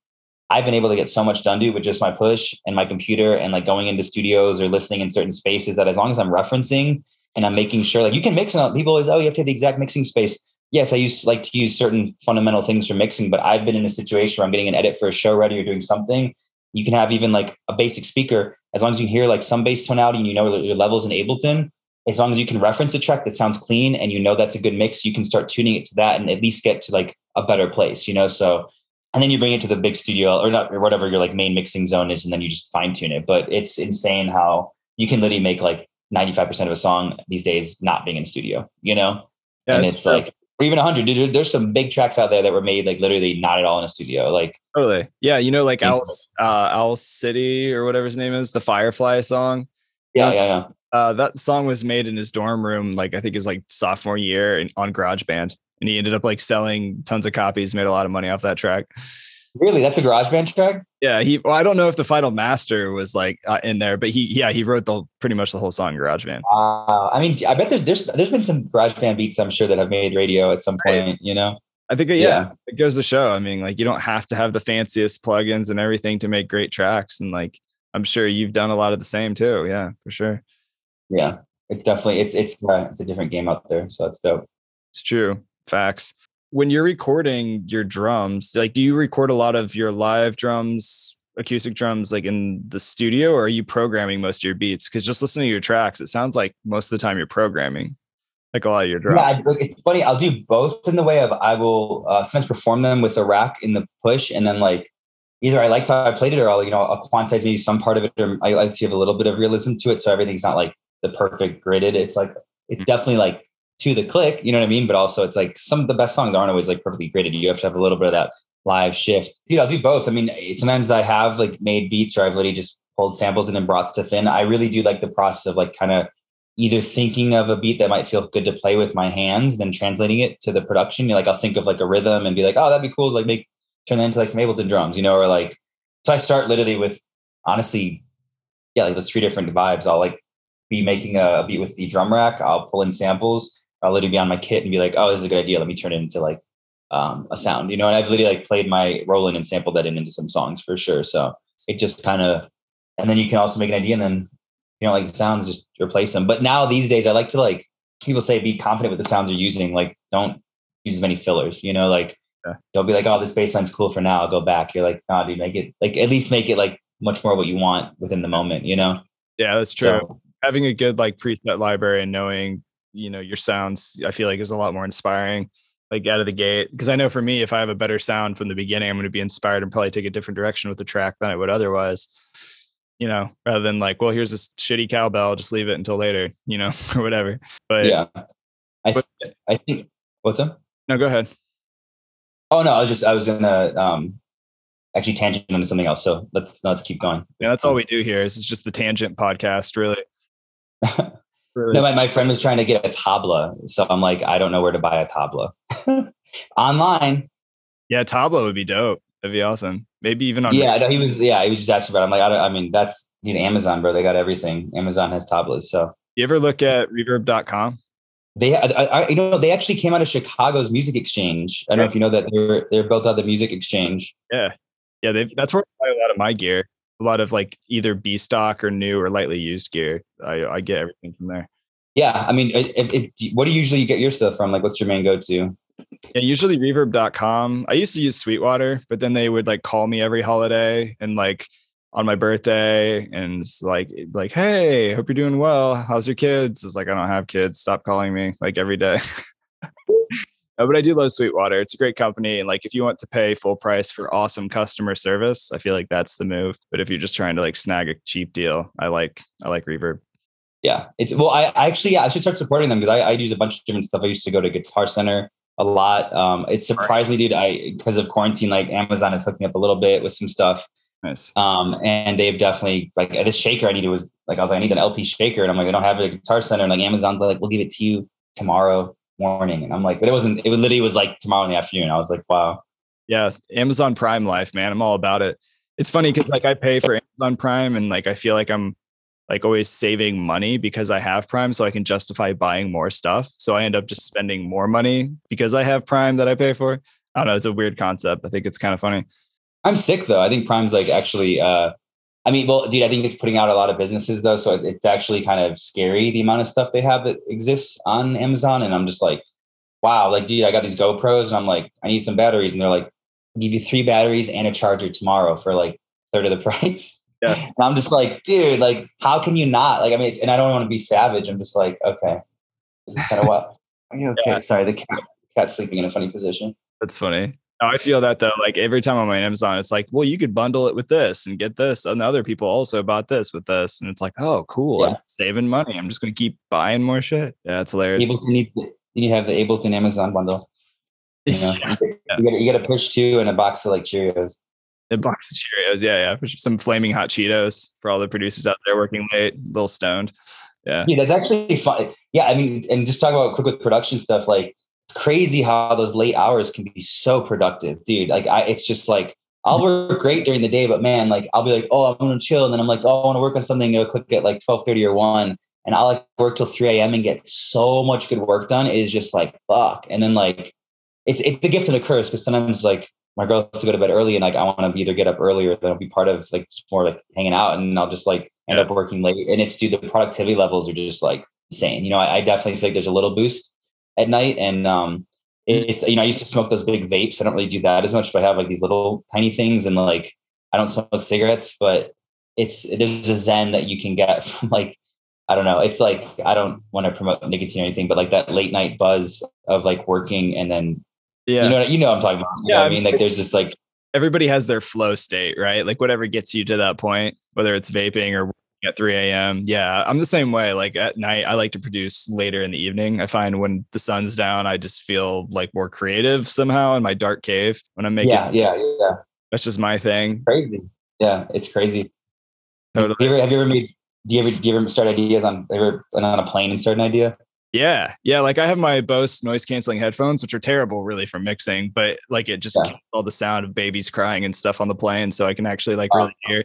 I've been able to get so much done, dude, with just my push and my computer and like going into studios or listening in certain spaces that as long as I'm referencing and I'm making sure like you can mix it people always, oh, you have to have the exact mixing space. Yes, I used to like to use certain fundamental things for mixing, but I've been in a situation where I'm getting an edit for a show ready or doing something. You can have even like a basic speaker, as long as you hear like some bass tonality and you know your levels in Ableton, as long as you can reference a track that sounds clean and you know that's a good mix, you can start tuning it to that and at least get to like a better place, you know? So and then you bring it to the big studio or not or whatever your like main mixing zone is and then you just fine tune it. But it's insane how you can literally make like 95% of a song these days not being in studio you know? Yeah, and it's true. like or even 100 dude, there's some big tracks out there that were made like literally not at all in a studio like totally. Yeah you know like Owl, uh, Owl City or whatever his name is the firefly song? Yeah yeah yeah. Uh, that song was made in his dorm room like i think his like sophomore year in, on GarageBand and he ended up like selling tons of copies, made a lot of money off that track. Really, that's the GarageBand track. Yeah, he. Well, I don't know if the final master was like uh, in there, but he, yeah, he wrote the pretty much the whole song GarageBand. Uh, I mean, I bet there's there's there's been some GarageBand beats I'm sure that have made radio at some point. Right. You know. I think, yeah, yeah, it goes to show. I mean, like, you don't have to have the fanciest plugins and everything to make great tracks. And like, I'm sure you've done a lot of the same too. Yeah, for sure. Yeah, it's definitely it's it's uh, it's a different game out there. So it's dope. It's true. Facts. When you're recording your drums, like do you record a lot of your live drums, acoustic drums like in the studio or are you programming most of your beats? Cuz just listening to your tracks, it sounds like most of the time you're programming like a lot of your drums. Yeah, it's funny. I'll do both in the way of I will uh, sometimes perform them with a rack in the push and then like either I liked how I played it or I'll, you know, I'll quantize maybe some part of it or I like to give a little bit of realism to it. So everything's not like the perfect gridded. It's like, it's mm-hmm. definitely like to the click, you know what I mean? But also it's like some of the best songs aren't always like perfectly graded. You have to have a little bit of that live shift. Dude, I'll do both. I mean, sometimes I have like made beats or I've literally just pulled samples and then brought stuff in. I really do like the process of like kind of either thinking of a beat that might feel good to play with my hands, then translating it to the production. Like I'll think of like a rhythm and be like, oh, that'd be cool like make turn that into like some Ableton drums, you know, or like so I start literally with honestly, yeah, like those three different vibes. I'll like be making a beat with the drum rack, I'll pull in samples, I'll literally be on my kit and be like, oh, this is a good idea. Let me turn it into like um, a sound, you know, and I've literally like played my Roland and sampled that in into some songs for sure. So it just kind of, and then you can also make an idea and then, you know, like the sounds, just replace them. But now these days I like to like, people say, be confident with the sounds you're using. Like don't use as many fillers, you know, like yeah. don't be like, oh, this bass line's cool for now. I'll go back. You're like, nah, dude, make it like, at least make it like much more what you want within the moment, you know? Yeah, that's true. So, Having a good like preset library and knowing, you know, your sounds, I feel like is a lot more inspiring like out of the gate because i know for me if i have a better sound from the beginning i'm going to be inspired and probably take a different direction with the track than i would otherwise you know rather than like well here's this shitty cowbell just leave it until later you know or whatever but yeah. I, th- but, I think what's up no go ahead. Oh no i was just i was gonna um actually tangent into something else so let's let's keep going. Yeah that's all we do here this is just the tangent podcast really Really? No, my, my friend was trying to get a tabla. So I'm like, I don't know where to buy a tabla. Online. Yeah, tabla would be dope. That'd be awesome. Maybe even on. Yeah, no, he was. Yeah, he was just asking about. It. I'm like, I don't. I mean, that's you know, Amazon, bro. They got everything. Amazon has tablas. So. You ever look at Reverb.com? They, I, I, you know, they actually came out of Chicago's Music Exchange. I don't know if you know that they're they're built out of the Music Exchange. Yeah, yeah. They, that's where I buy a lot of my gear a lot of like either B stock or new or lightly used gear. I, I get everything from there. Yeah. I mean, if, if, what do you usually get your stuff from? Like, what's your main go to? Yeah, usually reverb.com. I used to use Sweetwater, but then they would like call me every holiday and like on my birthday and like like hey hope you're doing well how's your kids it's like i don't have kids stop calling me like every day No, but I do love Sweetwater. It's a great company. And like if you want to pay full price for awesome customer service, I feel like that's the move. But if you're just trying to like snag a cheap deal, I like I like Reverb. Yeah. It's well, I, I actually yeah, I should start supporting them because I, I use a bunch of different stuff. I used to go to Guitar Center a lot. Um, it's surprisingly, dude, I because of quarantine, like Amazon is hooking up a little bit with some stuff. Nice. Um, and they've definitely like this shaker I needed was like I was like, I need an LP shaker. And I'm like, I don't have it at Guitar Center. And like Amazon's like, we'll give it to you tomorrow morning. And I'm like, but it wasn't, it literally was like tomorrow in the afternoon. I was like, wow. Yeah. Amazon Prime life, man. I'm all about it. It's funny because like I pay for Amazon Prime and like I feel like I'm like always saving money because I have Prime so I can justify buying more stuff. So I end up just spending more money because I have Prime that I pay for. I don't know. It's a weird concept. I think it's kind of funny. I'm sick though. I think Prime's like actually uh I mean, well, dude, I think it's putting out a lot of businesses though, so it's actually kind of scary the amount of stuff they have that exists on Amazon. And I'm just like, wow, like, dude, I got these GoPros, and I'm like, I need some batteries, and they're like, I'll give you three batteries and a charger tomorrow for like third of the price. Yeah, and I'm just like, dude, like, how can you not? Like, I mean, and I don't want to be savage. I'm just like, okay, this is kind of what. Are you okay? Yeah. Sorry, the cat, cat's sleeping in a funny position. That's funny. I feel that though. Like every time I'm on Amazon, it's like, well, you could bundle it with this and get this, and other people also bought this with this, and it's like, oh, cool, yeah. I'm saving money. I'm just gonna keep buying more shit. Yeah, it's hilarious. You you have the Ableton Amazon bundle. You, know? yeah. you, get, you get a push two and a box of like Cheerios. A box of Cheerios, yeah, yeah. For some flaming hot Cheetos for all the producers out there working late, a little stoned. Yeah. Yeah, that's actually fun. Yeah, I mean, and just talk about quick with production stuff, like crazy how those late hours can be so productive, dude. Like I it's just like I'll work great during the day, but man, like I'll be like, oh, I'm gonna chill, and then I'm like, oh, I want to work on something real quick at like 12 30 or 1. And I'll like work till 3 a.m. and get so much good work done. It is just like fuck. And then like it's it's a gift and a curse because sometimes like my girl has to go to bed early and like I want to either get up earlier than I'll be part of like more like hanging out and I'll just like end up working late. And it's dude, the productivity levels are just like insane. You know, I, I definitely feel like there's a little boost at night. And um, it's you know I used to smoke those big vapes. I don't really do that as much, but I have like these little tiny things, and like I don't smoke cigarettes, but it's there's a zen that you can get from like I don't know. It's like I don't want to promote nicotine or anything, but like that late night buzz of like working and then yeah, you know you know what I'm talking about. Yeah, I mean like there's this like everybody has their flow state, right? Like whatever gets you to that point, whether it's vaping or at 3 a.m. Yeah, I'm the same way. Like at night, I like to produce later in the evening. I find when the sun's down, I just feel like more creative somehow in my dark cave when I'm making. Yeah, yeah, yeah. That's just my thing. It's crazy. Yeah, it's crazy. Totally. Have you ever, have you ever made? Do you ever do you ever start ideas on ever on a plane and start an idea? Yeah, yeah. Like I have my Bose noise canceling headphones, which are terrible, really, for mixing. But like it just yeah. all the sound of babies crying and stuff on the plane, so I can actually like really hear.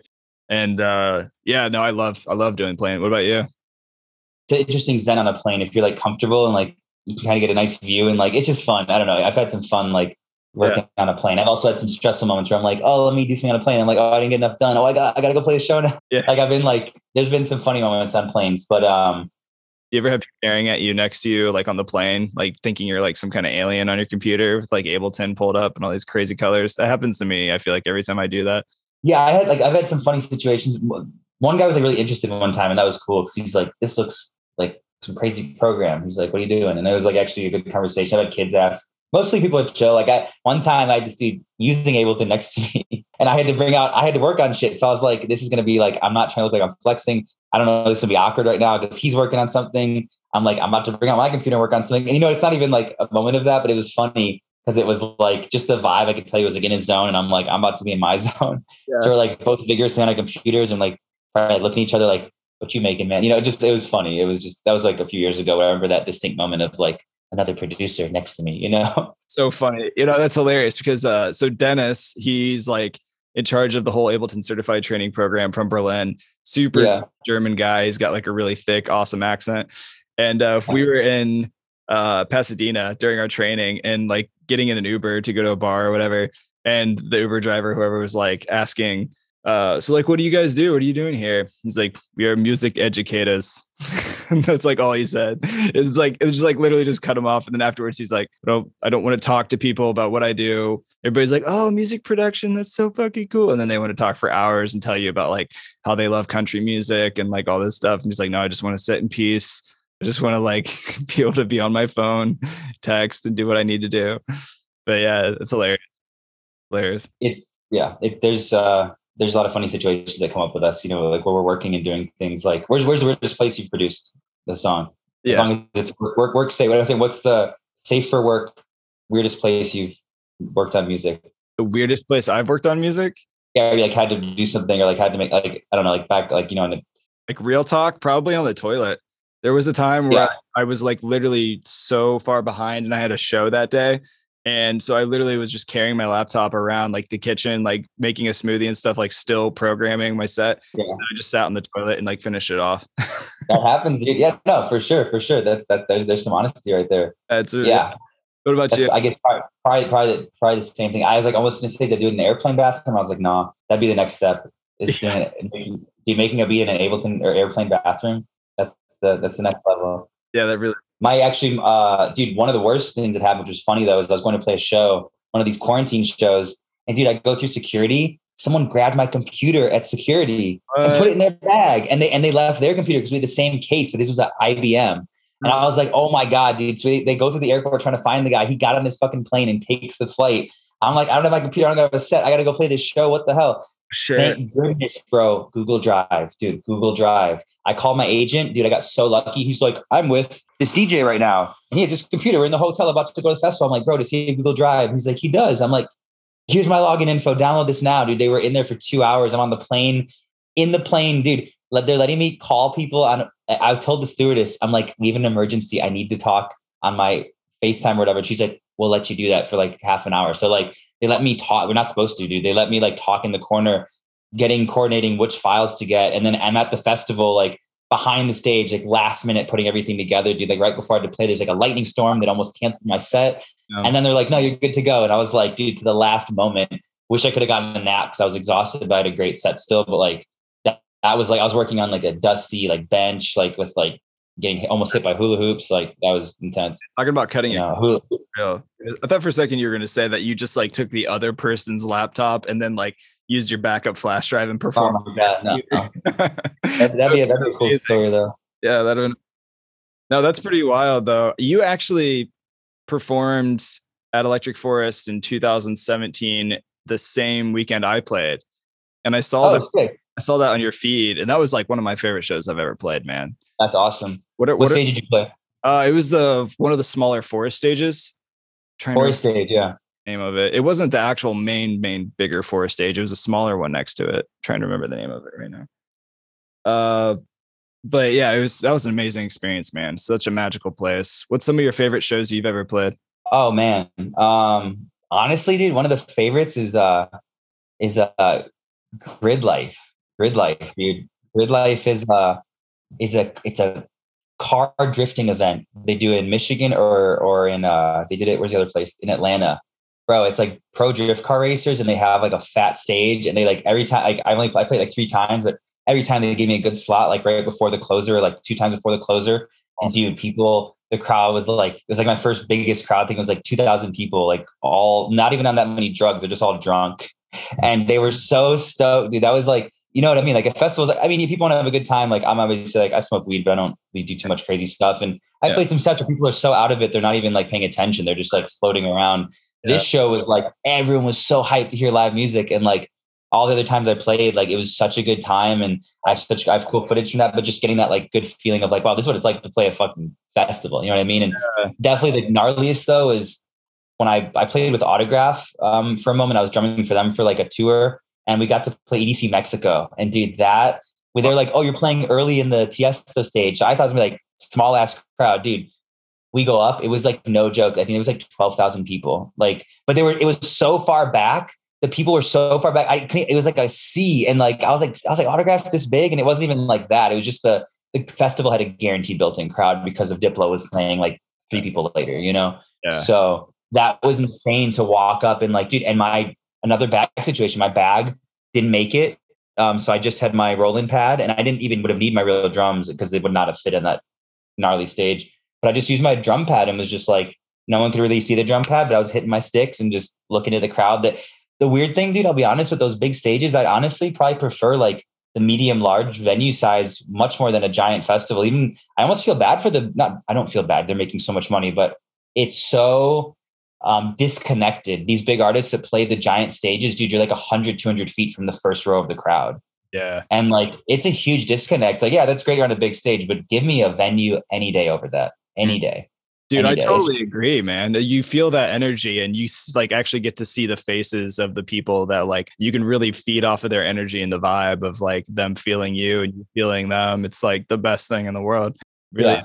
And uh, yeah, no, I love I love doing plane. What about you? It's an interesting zen on a plane if you're like comfortable and like you kind of get a nice view and like it's just fun. I don't know. I've had some fun like working yeah. on a plane. I've also had some stressful moments where I'm like, oh, let me do something on a plane. I'm like, oh, I didn't get enough done. Oh, I got I gotta go play a show now. Yeah. Like I've been like, there's been some funny moments on planes, but um you ever have people staring at you next to you, like on the plane, like thinking you're like some kind of alien on your computer with like Ableton pulled up and all these crazy colors? That happens to me. I feel like every time I do that yeah, I had like I've had some funny situations. One guy was like really interested one time, and that was cool because he's like, "This looks like some crazy program." He's like, "What are you doing?" And it was like actually a good conversation. Had kids ask. Mostly people are chill. Like I one time I had this dude using Ableton next to me, and I had to bring out I had to work on shit. So I was like, "This is gonna be like I'm not trying to look like I'm flexing. I don't know. This will be awkward right now because he's working on something. I'm like I'm about to bring out my computer and work on something. And you know, it's not even like a moment of that, but it was funny because it was like just the vibe I could tell you was like in his zone, and I'm like I'm about to be in my zone. Yeah. So we're like both vigorously on our computers and like right, looking at each other like, "What you making, man?" You know, just it was funny. It was just that was like a few years ago. I remember that distinct moment of like another producer next to me. You know, so funny. You know, that's hilarious because uh, so Dennis, he's like in charge of the whole Ableton certified training program from Berlin. Super yeah. German guy. He's got like a really thick, awesome accent. And uh, if we were in uh, Pasadena during our training and like getting in an Uber to go to a bar or whatever. And the Uber driver, whoever was like asking, uh, so like, what do you guys do? What are you doing here? He's like, we are music educators. that's like all he said. It's like it's just like literally just cut him off. And then afterwards, he's like, "No, I don't want to talk to people about what I do." Everybody's like, "Oh, music production, that's so fucking cool." And then they want to talk for hours and tell you about like how they love country music and like all this stuff. And he's like, "No, I just want to sit in peace I just want to like be able to be on my phone, text, and do what I need to do. But yeah, it's hilarious. Hilarious. It's yeah. It, there's uh there's a lot of funny situations that come up with us. You know, like where we're working and doing things like where's where's the weirdest place you've produced the song? As yeah. long as it's work work, work safe. What I think. What's the safe for work weirdest place you've worked on music? The weirdest place I've worked on music? Yeah, like had to do something or like had to make like I don't know, like back like you know, in the, like real talk, probably on the toilet. There was a time where yeah. I, I was like literally so far behind and I had a show that day. And so I literally was just carrying my laptop around like the kitchen, like making a smoothie and stuff, like still programming my set. Yeah. I just sat on the toilet and like finished it off. that happens. Dude. Yeah, no, for sure, for sure. That's that. There's there's some honesty right there. That's yeah. What about That's, you? I guess probably, probably probably probably the same thing. I was like almost gonna say to do it in the airplane bathroom. I was like, no, nah, that'd be the next step. Is doing it, do making a beat in an Ableton or airplane bathroom the that's the next level. Yeah, that really. My actually, uh, dude, one of the worst things that happened, which was funny though, is I was going to play a show, one of these quarantine shows, and dude, I go through security. Someone grabbed my computer at security and put it in their bag, and they and they left their computer because we had the same case, but this was at IBM. And I was like, oh my God, dude. So they, they go through the airport trying to find the guy. He got on this fucking plane and takes the flight. I'm like, I don't have my computer. I don't have a set. I got to go play this show. What the hell? Sure. Thank goodness, bro. Google Drive, dude. Google Drive. I called my agent, dude. I got so lucky. He's like, I'm with this DJ right now, he has his computer. We're in the hotel about to go to the festival. I'm like, bro, does he have Google Drive? He's like, he does. I'm like, here's my login info. Download this now, dude. They were in there for two hours. I'm on the plane. In the plane, dude. They're letting me call people on. I've told the stewardess, I'm like, we have an emergency. I need to talk on my FaceTime or whatever. she's like, we'll let you do that for like half an hour. So like they let me talk. We're not supposed to, do. They let me like talk in the corner, getting coordinating which files to get. And then I'm at the festival, like behind the stage, like last minute putting everything together, dude. Like right before I had to play, there's like a lightning storm that almost canceled my set. And then they're like, no, you're good to go. And I was like, dude, to the last moment, wish I could have gotten a nap because I was exhausted, but I had a great set still. But like that, that was like I was working on like a dusty like bench, like with like getting hit, almost hit by hula hoops. Like that was intense. Talking about cutting it. Yeah. I thought for a second you were going to say that you just like took the other person's laptop and then like used your backup flash drive and performed. Oh my god, no, no. that'd, that'd, be be a cool story though. Yeah, that would. No, that's pretty wild though. You actually performed at Electric Forest in 2017 the same weekend I played, and I saw Oh, the sick. I saw that on your feed, and that was like one of my favorite shows I've ever played, man. That's awesome. What? Are, What what? Are, stage did you play? uh, it was the one of the smaller forest stages. Trying to Forest stage, yeah. name of it. It wasn't the actual main main bigger forest stage. It was a smaller one next to it. trying to remember the name of it right now. Uh, but yeah, it was that was an amazing experience, man. Such a magical place. What's some of your favorite shows you've ever played? Oh man. Um honestly, dude, one of the favorites is uh is uh grid life. Grid life, dude. Grid life is uh is a it's a car drifting event. They do it in Michigan or or in uh they did it where's the other place? In Atlanta. Bro, it's like pro drift car racers and they have like a fat stage and they like every time like I only I played like three times, but every time they gave me a good slot, like right before the closer, like two times before the closer. And dude, people, the crowd was like, it was like my first biggest crowd. It was like 2,000 people, like all, not even on that many drugs. They're just all drunk. And they were so stoked, dude. That was like, you know what I mean? Like a festival, I mean, people want to have a good time. Like I'm obviously like, I smoke weed, but I don't really do too much crazy stuff. And I Yeah. played some sets where people are so out of it, they're not even like paying attention. They're just like floating around. Yeah. This show was like, everyone was so hyped to hear live music. And like, all the other times I played, like it was such a good time, and I have such I have cool footage from that. But just getting that like good feeling of like, wow, this is what it's like to play a fucking festival. You know what I mean? And Yeah. definitely the gnarliest though is when I I played with Autograf um, for a moment. I was drumming for them for like a tour, and we got to play EDC Mexico. And dude, that where they're like, oh, you're playing early in the Tiesto stage. So I thought it was gonna be like small ass crowd, dude. We go up. It was like no joke. I think it was like twelve thousand people. Like, but they were. It was so far back the people were so far back. I it was like a sea, and like I was like I was like Autograf's this big, and it wasn't even like that. It was just the the festival had a guaranteed built-in crowd because of Diplo was playing like three people later, you know. Yeah. So that was insane to walk up and like, dude. And my another bag situation, my bag didn't make it. Um, so I just had my Roland pad, and I didn't even would have need my real drums because they would not have fit in that gnarly stage. But I just used my drum pad and was just like, no one could really see the drum pad, but I was hitting my sticks and just looking at the crowd. That the weird thing, dude, I'll be honest with those big stages, I'd honestly probably prefer like the medium large venue size much more than a giant festival. Even I almost feel bad for the not I don't feel bad. They're making so much money, but it's so um, disconnected. These big artists that play the giant stages, dude, you're like 100, 200 feet from the first row of the crowd. Yeah. And like, it's a huge disconnect. Like, yeah, that's great. You're on a big stage, but give me a venue any day over that. Any day. Dude, Any I totally agree, man. That You feel that energy and you like actually get to see the faces of the people that like you can really feed off of their energy and the vibe of like them feeling you and you feeling them. It's like the best thing in the world. Really. Yeah.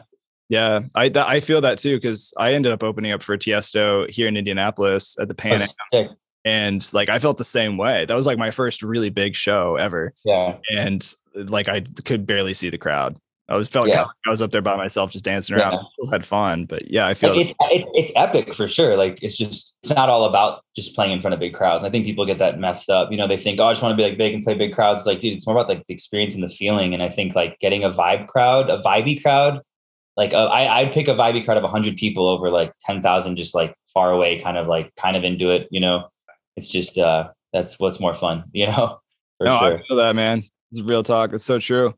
Yeah, I th- I feel that too because I ended up opening up for Tiesto here in Indianapolis at the Pan Am, Sick. and like I felt the same way. That was like my first really big show ever, Yeah. and like I could barely see the crowd. I was felt Yeah. like I was up there by myself just dancing around. Yeah. Still had fun, but yeah, I feel Like, it's, it's, it's epic for sure. Like, it's just, it's not all about just playing in front of big crowds. I think people get that messed up. You know, they think, oh, I just want to be like big and play big crowds. Like, dude, it's more about like the experience and the feeling. And I think like getting a vibe crowd, a vibey crowd, like uh, I, I'd pick a vibey crowd of 100 people over like 10,000 just like far away, kind of like kind of into it. You know, it's just uh that's what's more fun. You know, for no, sure. I feel that, man. Is real talk. It's so true.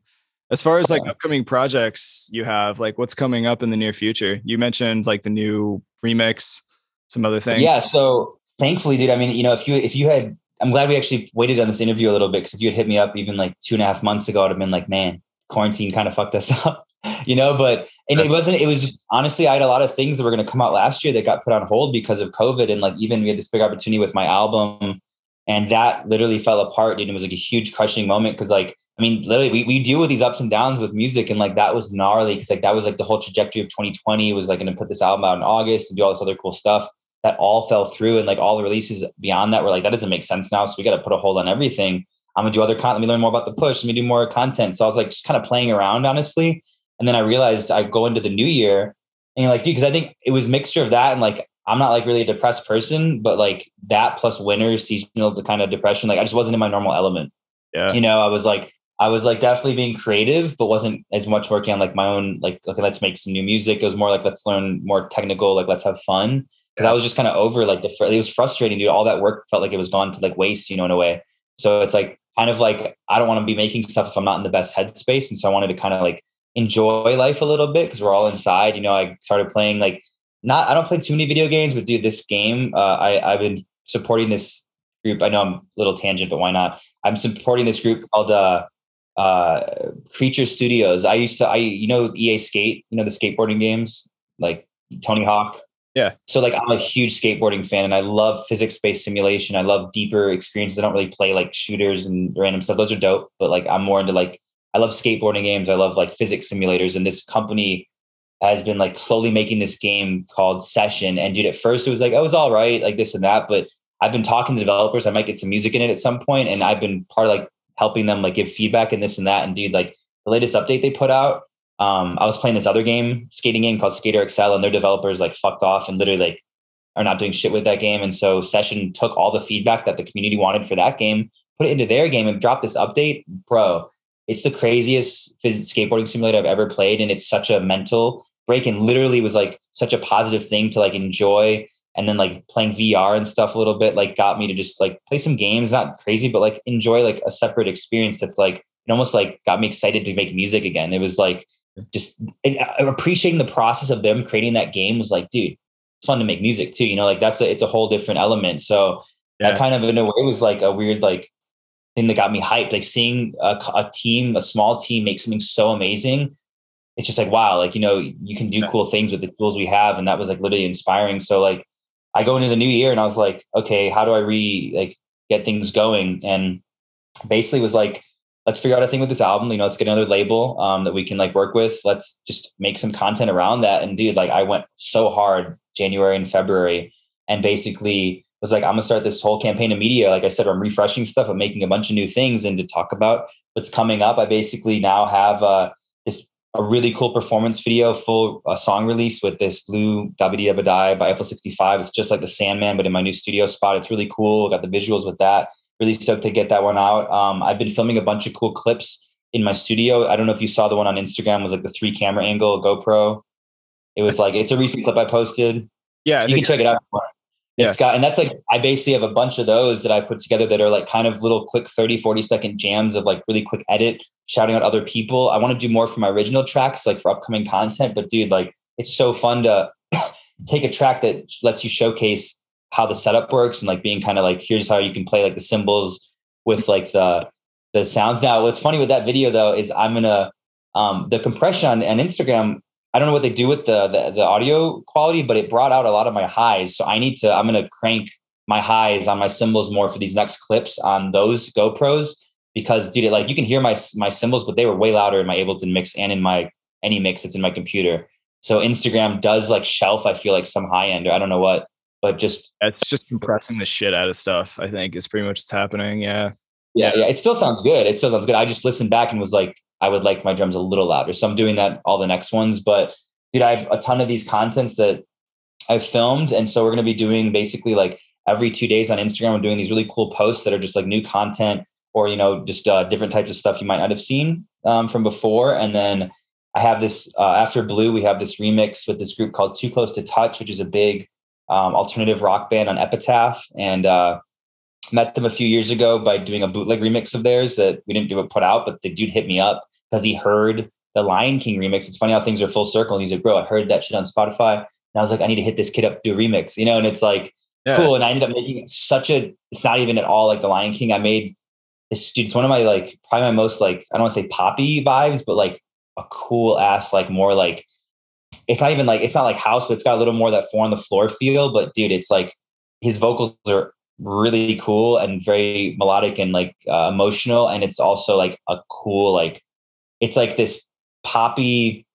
As far as like upcoming projects you have, like what's coming up in the near future? You mentioned like the new remix, some other things. Yeah. So thankfully, dude. I mean, you know, if you if you had, I'm glad we actually waited on this interview a little bit because if you had hit me up even like two and a half months ago, I'd have been like, man, quarantine kind of fucked us up, you know. But and it wasn't. It was just, honestly, I had a lot of things that were going to come out last year that got put on hold because of COVID, and like even we had this big opportunity with my album, and that literally fell apart. And it was like a huge crushing moment because like. I mean, literally, we, we deal with these ups and downs with music, and like that was gnarly because like that was like the whole trajectory of 2020 was like going to put this album out in August and do all this other cool stuff that all fell through and like all the releases beyond that were like that doesn't make sense now so we got to put a hold on everything i'm gonna do other content let me learn more about the push let me do more content so i was like just kind of playing around honestly and then i realized i go into the new year and you're like dude because i think it was mixture of that and like i'm not like really a depressed person but like that plus winter seasonal the kind of depression like i just wasn't in my normal element Yeah. you know i was like i was like definitely being creative but wasn't as much working on like my own like okay let's make some new music it was more like let's learn more technical like let's have fun because I was just kind of over like the it was frustrating, dude. All that work felt like it was gone to like waste, you know, in a way. So it's like kind of like I don't want to be making stuff if I'm not in the best headspace, and so I wanted to kind of like enjoy life a little bit because we're all inside. You know, I started playing like not I don't play too many video games, but dude, this game uh, I I've been supporting this group. I know I'm a little tangent, but why not? I'm supporting this group called uh, uh, Creature Studios. I used to, I you know, EA Skate, you know, the skateboarding games like Tony Hawk. Yeah. So like I'm a huge skateboarding fan and I love physics based simulation. I love deeper experiences. I don't really play like shooters and random stuff. Those are dope, but like I'm more into like I love skateboarding games. I love like physics simulators. And this company has been like slowly making this game called Session. And dude, at first it was like, oh, it was all right, like this and that. But I've been talking to developers. I might get some music in it at some point, and I've been part of like helping them like give feedback and this and that. And dude, like the latest update they put out, um, I was playing this other game, skating game called Skater XL, and their developers like fucked off and literally like are not doing shit with that game. And so Session took all the feedback that the community wanted for that game, put it into their game, and dropped this update, bro it's the craziest skateboarding simulator I've ever played. And it's such a mental break and literally was like such a positive thing to like enjoy. And then like playing VR and stuff a little bit, like got me to just like play some games, not crazy, but like enjoy like a separate experience that's like, it almost like got me excited to make music again. It was like just uh, appreciating the process of them creating that game was like, dude, it's fun to make music too. You know, like that's a, it's a whole different element. So yeah. that kind of in a way was like a weird, like thing that got me hyped. Like seeing a, a, team, a small team, make something so amazing. It's just like wow, like you know, you can do cool things with the tools we have, and that was like literally inspiring. So like, I go into the new year and I was like, okay, how do I re like get things going? And basically was like, let's figure out a thing with this album. You know, let's get another label um, that we can like work with. Let's just make some content around that. And dude, like I went so hard January and February, and basically was like, I'm gonna start this whole campaign of media. Like I said, I'm refreshing stuff. I'm making a bunch of new things, and to talk about what's coming up, I basically now have uh, this a really cool performance video, full uh, song release with this blue Die by Eiffel 65. It's just like the Sandman, but in my new studio spot. It's really cool. Got the visuals with that. Really stoked to get that one out. Um, I've been filming a bunch of cool clips in my studio. I don't know if you saw the one on Instagram. Was like the three camera angle GoPro. It was like it's a recent clip I posted. Yeah, you can check it out. Yeah. got, and that's like, I basically have a bunch of those that I've put together that are like kind of little quick 30, 40 second jams of like really quick edit, shouting out other people. I want to do more for my original tracks, like for upcoming content. But dude, like, it's so fun to take a track that lets you showcase how the setup works and like being kind of like, here's how you can play like the cymbals with like the, the sounds. Now, what's funny with that video though is I'm gonna, um, the compression on, on Instagram I don't know what they do with the, the, the audio quality, but it brought out a lot of my highs. So I need to. I'm going to crank my highs on my cymbals more for these next clips on those GoPros because, dude, like you can hear my my cymbals, but they were way louder in my Ableton mix and in my any mix that's in my computer. So Instagram does like shelf. I feel like some high end, or I don't know what, but just it's just compressing the shit out of stuff. I think is pretty much what's happening. Yeah. Yeah, yeah. It still sounds good. It still sounds good. I just listened back and was like, I would like my drums a little louder. So I'm doing that all the next ones. But dude, I have a ton of these contents that I've filmed. And so we're going to be doing basically like every two days on Instagram. I'm doing these really cool posts that are just like new content or, you know, just uh, different types of stuff you might not have seen um, from before. And then I have this uh, after Blue, we have this remix with this group called Too Close to Touch, which is a big um, alternative rock band on Epitaph. And uh, met them a few years ago by doing a bootleg remix of theirs that we didn't do it put out, but the dude hit me up because he heard the Lion King remix. It's funny how things are full circle. And he's like, bro, I heard that shit on Spotify. And I was like, I need to hit this kid up, do a remix, you know? And it's like, yeah. cool. And I ended up making such a, it's not even at all like the Lion King. I made this, dude, it's one of my like, probably my most like, I don't want to say poppy vibes, but like a cool ass, like more like, it's not even like, it's not like house, but it's got a little more that four on the floor feel. But dude, it's like his vocals are really cool and very melodic and like uh, emotional and it's also like a cool like it's like this poppy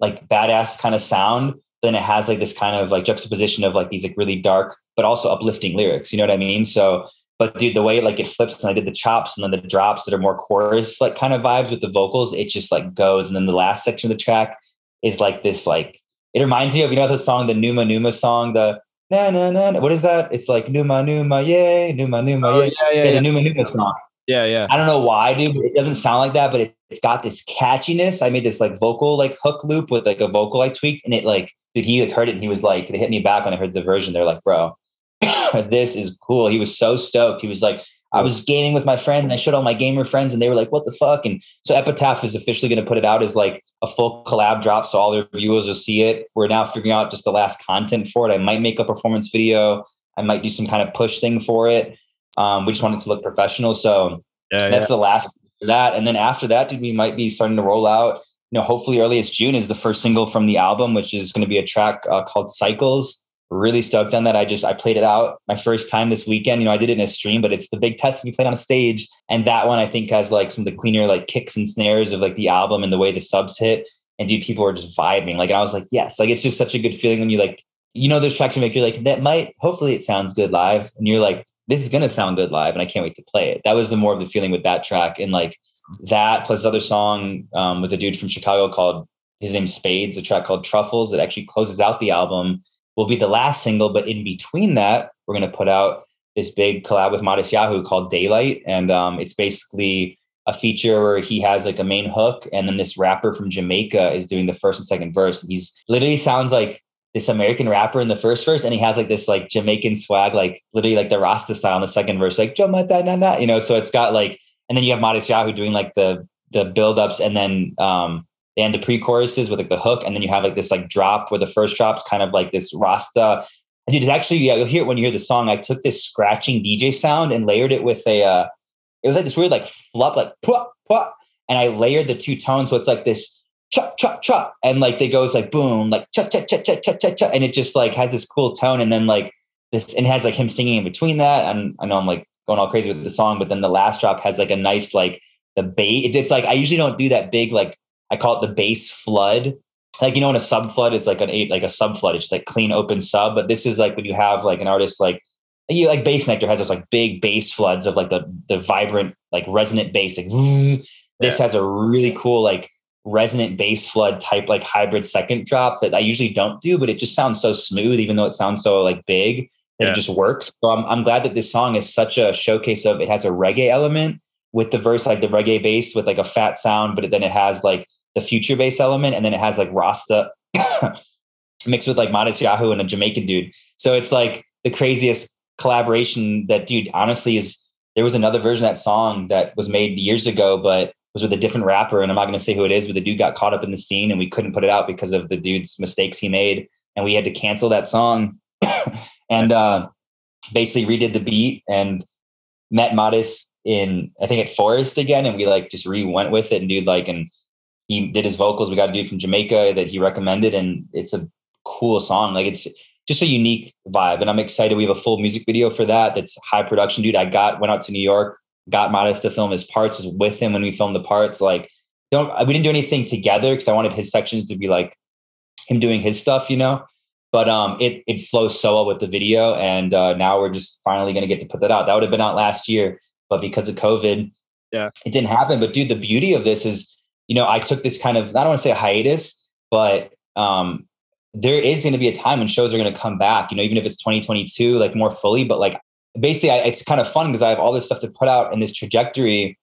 like badass kind of sound then it has like this kind of like juxtaposition of like these like really dark but also uplifting lyrics you know what i mean? So but dude the way like it flips and i did the chops and then the drops that are more chorus like kind of vibes with the vocals it just like goes and then the last section of the track is like this like it reminds me of you know the song the numa numa song the na na na. What is that? It's like Numa Numa, yay, Numa Numa, oh, yeah, yeah, yeah, the Numa Numa song. Yeah, yeah. I don't know why, dude. It doesn't sound like that, but it, has got this catchiness. I made this like vocal like hook loop with like a vocal I tweaked, and it like, dude, he like heard it and he was like, they hit me back when I heard the version. They're like, bro, this is cool. He was so stoked. He was like, I was gaming with my friend and I showed all my gamer friends and they were like, what the fuck? And so Epitaph is officially going to put it out as like a full collab drop. So all their viewers will see it. We're now figuring out just the last content for it. I might make a performance video. I might do some kind of push thing for it. Um, we just want it to look professional. So yeah, that's yeah. the last that. And then after that, dude, we might be starting to roll out, you know, hopefully earliest June is the first single from the album, which is going to be a track uh, called Cycles. Really stoked on that. I just, I played it out my first time this weekend. You know, I did it in a stream, but it's the big test we played on a stage. And that one I think has like some of the cleaner like kicks and snares of like the album and the way the subs hit. And dude, people were just vibing. Like, I was like, yes, like it's just such a good feeling when you like, you know, those tracks you make, you're like, that might, hopefully it sounds good live. And you're like, this is to sound good live and I can't wait to play it. That was the more of the feeling with that track. And like that plus another song um, with a dude from Chicago called, his name's Spades, a track called Truffles that actually closes out the album will be the last single. But in between that, we're going to put out this big collab with Matisyahu called Daylight. And um, it's basically a feature where he has like a main hook and then this rapper from Jamaica is doing the first and second verse. And he's literally sounds like this American rapper in the first verse, and he has like this like Jamaican swag, like literally like the Rasta style in the second verse, like you know. So it's got like, and then you have Matisyahu doing like the the buildups, and then um and the pre-choruses with like the hook, and then you have like this like drop where the first drop's kind of like this Rasta. And dude, it actually yeah, you'll hear it when you hear the song. I took this scratching DJ sound and layered it with a. uh It was like this weird like flop, like put put, and I layered the two tones, so it's like this chop chop chop and like they goes like boom like cha cha cha cha cha cha cha and it just like has this cool tone and then like this and has like him singing in between that and I know I'm like going all crazy with the song but then the last drop has like a nice like the bass it's, it's like I usually don't do that big like I call it the bass flood like you know when a sub flood is like an eight like a sub flood it's just like clean open sub but this is like when you have like an artist like you like Bassnectar has those like big bass floods of like the the vibrant like resonant bass like this yeah. has a really cool like resonant bass flood type like hybrid second drop that I usually don't do, but it just sounds so smooth, even though it sounds so like big that yeah. it just works. So I'm, I'm glad that this song is such a showcase of it has a reggae element with the verse, like the reggae bass with like a fat sound, but then it has like the future bass element and then it has like Rasta mixed with like Matisyahu and a Jamaican dude. So it's like the craziest collaboration that dude honestly is there was another version of that song that was made years ago, but was with a different rapper, and I'm not going to say who it is, but the dude got caught up in the scene, and we couldn't put it out because of the dude's mistakes he made, and we had to cancel that song, and uh, basically redid the beat and met Modis in I think at Forest again, and we like just re went with it, and dude like and he did his vocals. We got a dude from Jamaica that he recommended, and it's a cool song. Like it's just a unique vibe, and I'm excited. We have a full music video for that. That's high production, dude. I got went out to New York got Modest to film his parts, was with him when we filmed the parts. Like, don't we didn't do anything together because I wanted his sections to be like him doing his stuff, you know. But um, it it flows so well with the video, and uh, now we're just finally gonna get to put that out. That would have been out last year, but because of COVID, yeah, it didn't happen. But dude, the beauty of this is, you know, I took this kind of I don't want to say a hiatus, but um, there is going to be a time when shows are going to come back. You know, even if it's 2022, like more fully. But like basically, I, it's kind of fun because I have all this stuff to put out in this trajectory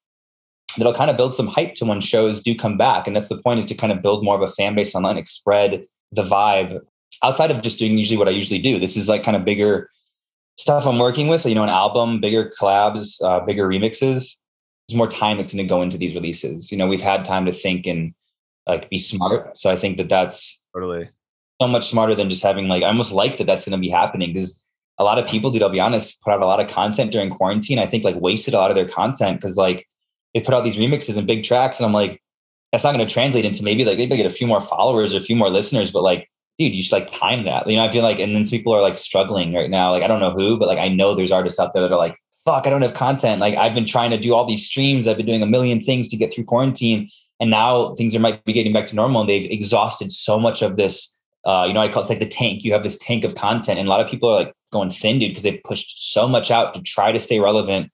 that'll kind of build some hype to when shows do come back. And that's the point is to kind of build more of a fan base online, like spread the vibe outside of just doing usually what I usually do. This is like kind of bigger stuff I'm working with, you know, an album, bigger collabs, uh, bigger remixes. There's more time that's going to go into these releases. You know, we've had time to think and like be smart. So I think that that's totally so much smarter than just having like, I almost like that that's going to be happening because a lot of people, dude, I'll be honest, put out a lot of content during quarantine. I think like wasted a lot of their content because like they put out these remixes and big tracks, and I'm like, that's not going to translate into maybe like maybe get a few more followers or a few more listeners, but like, dude, you should like time that. You know, I feel like, and then people are like struggling right now. Like, I don't know who, but like I know there's artists out there that are like, fuck, I don't have content. Like I've been trying to do all these streams, I've been doing a million things to get through quarantine. And now things are might be getting back to normal and they've exhausted so much of this uh, you know, I call it like the tank. You have this tank of content, and a lot of people are like going thin, dude, because they pushed so much out to try to stay relevant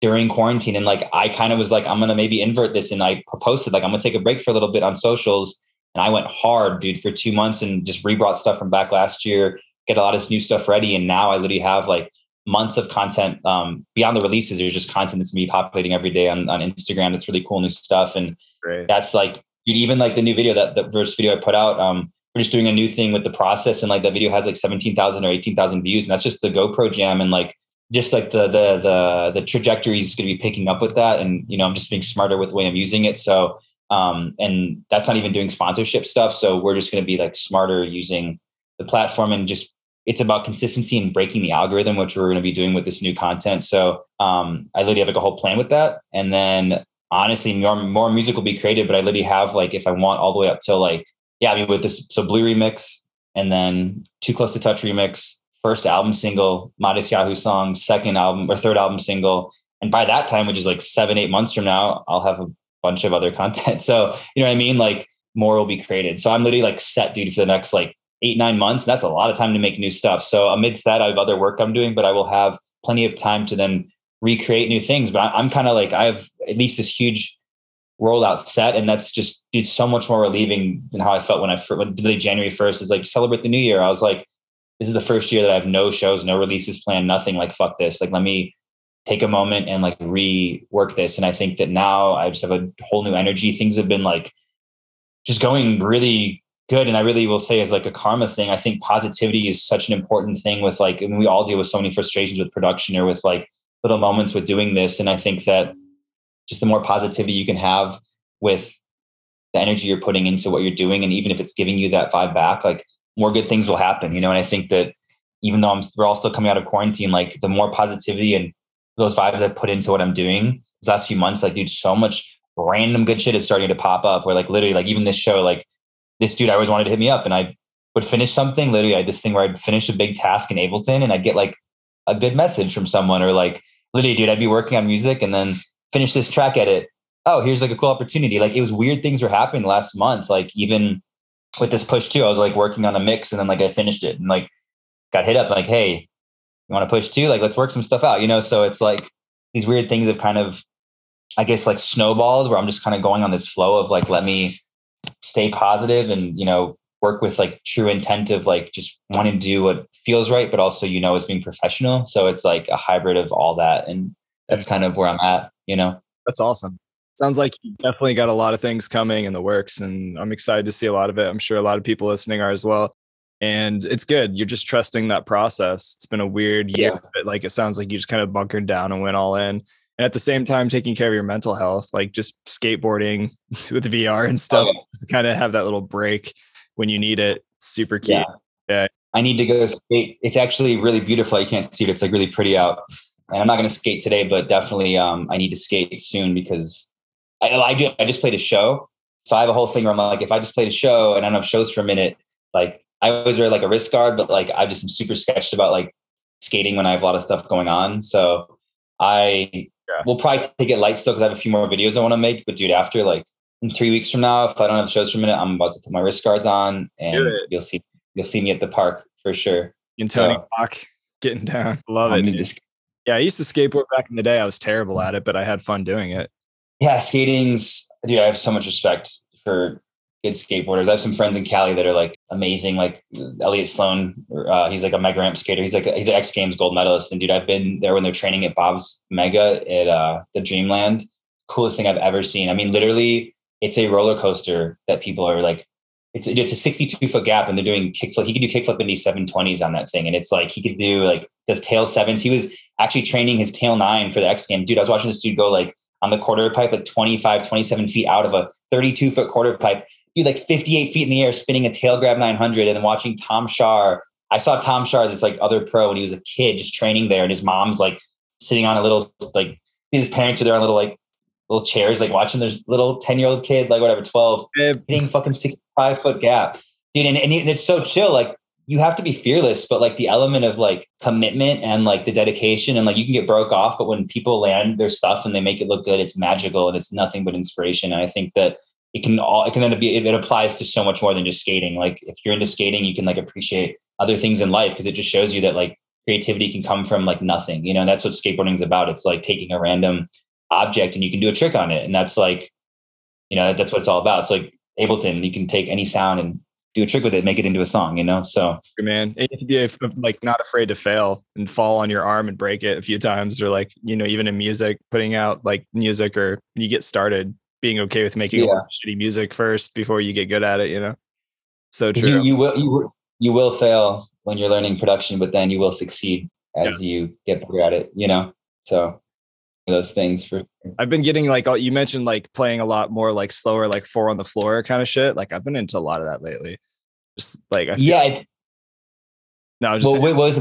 during quarantine. And like, I kind of was like, I'm gonna maybe invert this, and I posted like, I'm gonna take a break for a little bit on socials, and I went hard, dude, for two months, and just rebrought stuff from back last year, get a lot of new stuff ready, and now I literally have like months of content um, beyond the releases. There's just content that's me populating every day on, on Instagram. That's really cool new stuff, and Great. that's like even like the new video that the first video I put out. Um, we're just doing a new thing with the process and like that video has like 17,000 or 18,000 views and that's just the GoPro jam and like just like the the the the trajectory is going to be picking up with that and you know I'm just being smarter with the way I'm using it so um and that's not even doing sponsorship stuff so we're just going to be like smarter using the platform and just it's about consistency and breaking the algorithm, which we're going to be doing with this new content. So um, I literally have like a whole plan with that. And then honestly, more more music will be created, but I literally have like if I want all the way up till like yeah, I mean with this so Blue remix and then Too Close to Touch remix, first album single, Matisyahu song, second album or third album single. And by that time, which is like seven, eight months from now, I'll have a bunch of other content. So, you know what I mean? Like more will be created. So I'm literally like set, dude, for the next like eight, nine months. And that's a lot of time to make new stuff. So amidst that, I have other work I'm doing, but I will have plenty of time to then recreate new things. But I'm kind of like, I have at least this huge rollout set. And that's just, dude, so much more relieving than how I felt when I, the January 1st is like celebrate the new year. I was like, this is the first year that I have no shows, no releases planned, nothing like fuck this. Like, let me take a moment and like rework this. And I think that now I just have a whole new energy. Things have been like just going really good. And I really will say as like a karma thing, I think positivity is such an important thing with like, mean, we all deal with so many frustrations with production or with like little moments with doing this. And I think that just the more positivity you can have with the energy you're putting into what you're doing. And even if it's giving you that vibe back, like more good things will happen, you know? And I think that even though I'm, we're all still coming out of quarantine, like the more positivity and those vibes I've put into what I'm doing these last few months, like dude, so much random good shit is starting to pop up where like literally like even this show, like this dude I always wanted to hit me up and I would finish something. Literally, I had this thing where I'd finish a big task in Ableton and I'd get like a good message from someone or like literally, dude, I'd be working on music and then finish this track edit. Oh, here's like a cool opportunity. Like it was weird things were happening last month. Like even with this push two, I was like working on a mix and then like I finished it and like got hit up like, hey, you want to push two? Like let's work some stuff out, you know? So it's like these weird things have kind of, I guess, like snowballed where I'm just kind of going on this flow of like, let me stay positive and, you know, work with like true intent of like just wanting to do what feels right, but also, you know, as being professional. So it's like a hybrid of all that. And that's kind of where I'm at, you know? That's awesome. Sounds like you definitely got a lot of things coming in the works, and I'm excited to see a lot of it. I'm sure a lot of people listening are as well. And it's good. You're just trusting that process. It's been a weird year, yeah. but like it sounds like you just kind of bunkered down and went all in. And at the same time, taking care of your mental health, like just skateboarding with VR and stuff, oh, kind of have that little break when you need it. Super key. Yeah. yeah. I need to go skate. It's actually really beautiful. You can't see it. It's like really pretty out. And I'm not going to skate today, but definitely um, I need to skate soon because I, I do. I just played a show, so I have a whole thing where I'm like, if I just played a show and I don't have shows for a minute, like I always wear like a wrist guard, but like I just am super sketched about like skating when I have a lot of stuff going on. So I yeah. will probably take it light still because I have a few more videos I want to make. But dude, after like in three weeks from now, if I don't have shows for a minute, I'm about to put my wrist guards on and you'll see you'll see me at the park for sure. In Tony so, Hawk getting down. Love it. Just, yeah, I used to skateboard back in the day. I was terrible at it, but I had fun doing it yeah, skating's dude. I have so much respect for good skateboarders. I have some friends in Cali that are like amazing, like Elliot Sloan. Uh, he's like a mega ramp skater. He's like he's an X Games gold medalist. And dude, I've been there when they're training at Bob's Mega at uh, the Dreamland. Coolest thing I've ever seen. I mean, literally, it's a roller coaster that people are like. It's it's a 62 foot gap, and they're doing kickflip. He could do kickflip in these 720s on that thing, and it's like he could do like does tail sevens. He was actually training his tail nine for the X Games. Dude, I was watching this dude go like on the quarter pipe at 25, 27 feet out of a 32 foot quarter pipe. You like 58 feet in the air, spinning a tail grab 900 and then watching Tom Schaar. I saw Tom Schaar as this like other pro when he was a kid just training there and his mom's like sitting on a little like his parents are there on little like little chairs, like watching this little 10 year old kid, like whatever, 12, hitting fucking 65 foot gap. Dude, and, and it's so chill. Like you have to be fearless, but like the element of like commitment and like the dedication and like you can get broke off, but when people land their stuff and they make it look good, it's magical and it's nothing but inspiration. And I think that it can all it can end up be it, it applies to so much more than just skating. Like if you're into skating, you can like appreciate other things in life because it just shows you that like creativity can come from like nothing. You know, and that's what skateboarding is about. It's like taking a random object and you can do a trick on it. And that's like, you know, that's what it's all about. It's like Ableton, you can take any sound and do a trick with it, make it into a song, you know? So, man, you have to be like not afraid to fail and fall on your arm and break it a few times, or like, you know, even in music, putting out like music or you get started, being okay with making yeah. shitty music first before you get good at it, you know? So true. You, you, will, you, you will fail when you're learning production, but then you will succeed as yeah. you get better at it, you know? So, those things for I've been getting like you mentioned like playing a lot more like slower like four on the floor kind of shit. Like I've been into a lot of that lately. Just like yeah, No, just well, wait.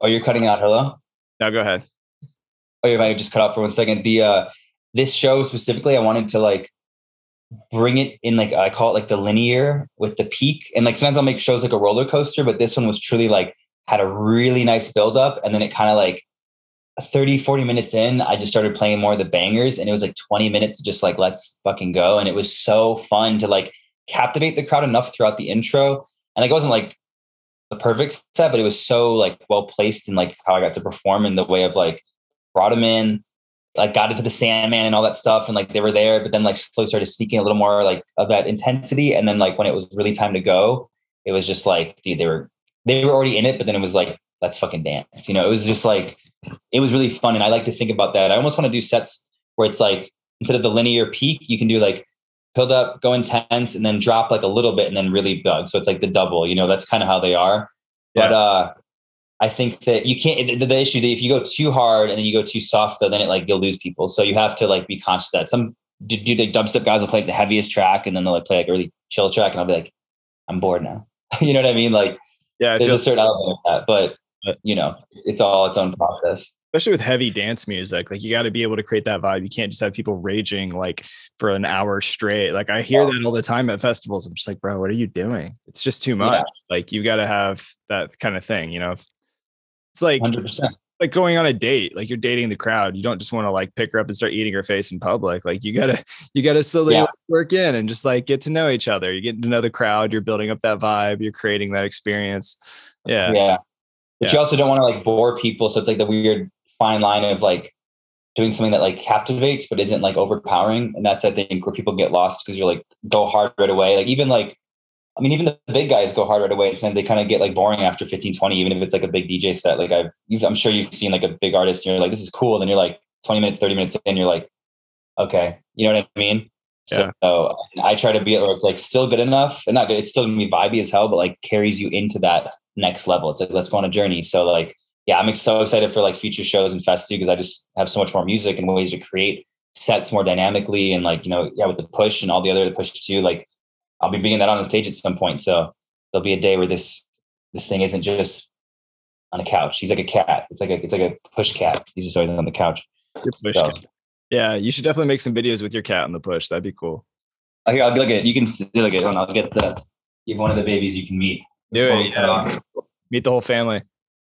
Oh, you're cutting out. Hello. No, go ahead. Oh, you might have just cut out for one second. The uh, this show specifically, I wanted to like bring it in like I call it like the linear with the peak. And like sometimes I'll make shows like a roller coaster, but this one was truly like had a really nice build up and then it kind of like 30 40 minutes in i just started playing more of the bangers and it was like 20 minutes just like let's fucking go. And it was so fun to like captivate the crowd enough throughout the intro. And like it wasn't like the perfect set but it was so like well placed in like how i got to perform in the way of like brought them in like got into the sandman and all that stuff and like they were there but then like slowly started sneaking a little more like of that intensity and then like when it was really time to go it was just like dude, they were they were already in it but then it was like let's fucking dance you know? It was just like it was really fun and i like to think about that. I almost want to do sets where it's like instead of the linear peak you can do like build up go intense and then drop like a little bit and then really bug. So it's like the double you know? That's kind of how they are. Yeah. but uh i think that you can't the, the issue that if you go too hard and then you go too soft though then it like you'll lose people. So you have to like be conscious of that. Some do, do the dubstep guys will play like the heaviest track and then they'll like play like a really chill track and i'll be like i'm bored now. You know what i mean? Like Yeah, there's a certain element of that but But- you know it's all its own process. Especially with heavy dance music like you got to be able to create that vibe. You can't just have people raging like for an hour straight. Like i hear Yeah. that all the time at festivals. I'm just like bro what are you doing? It's just too much. Yeah. like you got to have that kind of thing you know it's like 100% like going on a date like you're dating the crowd you don't just want to like pick her up and start eating her face in public like you gotta you gotta slowly Yeah. work in and just like get to know each other you're getting to know the crowd you're building up that vibe you're creating that experience yeah yeah but Yeah. you also don't want to like bore people so it's like the weird fine line of like doing something that like captivates but isn't like overpowering and that's i think where people get lost because you're like go hard right away like even like i mean even the big guys go hard right away. Sometimes they kind of get like boring after 15 20 even if it's like a big dj set. Like i've you've, i'm sure you've seen like a big artist and you're like this is cool. And then you're like 20 minutes 30 minutes in you're like okay. You know what i mean? Yeah. so i try to be where it's like still good enough and not good it's still gonna be vibey as hell but like carries you into that next level. It's like let's go on a journey. So like yeah i'm so excited for like future shows and fests too because i just have so much more music and ways to create sets more dynamically and like you know yeah with the push and all the other push two like i'll be bringing that on the stage at some point. So there'll be a day where this this thing isn't just on a couch. He's like a cat. It's like a it's like a push cat. He's just always on the couch. So yeah you should definitely make some videos with your cat on the push. That'd be cool. Here, i'll look at you can look at hold i'll get the you have one of the babies you can meet. Do it yeah. meet the whole family.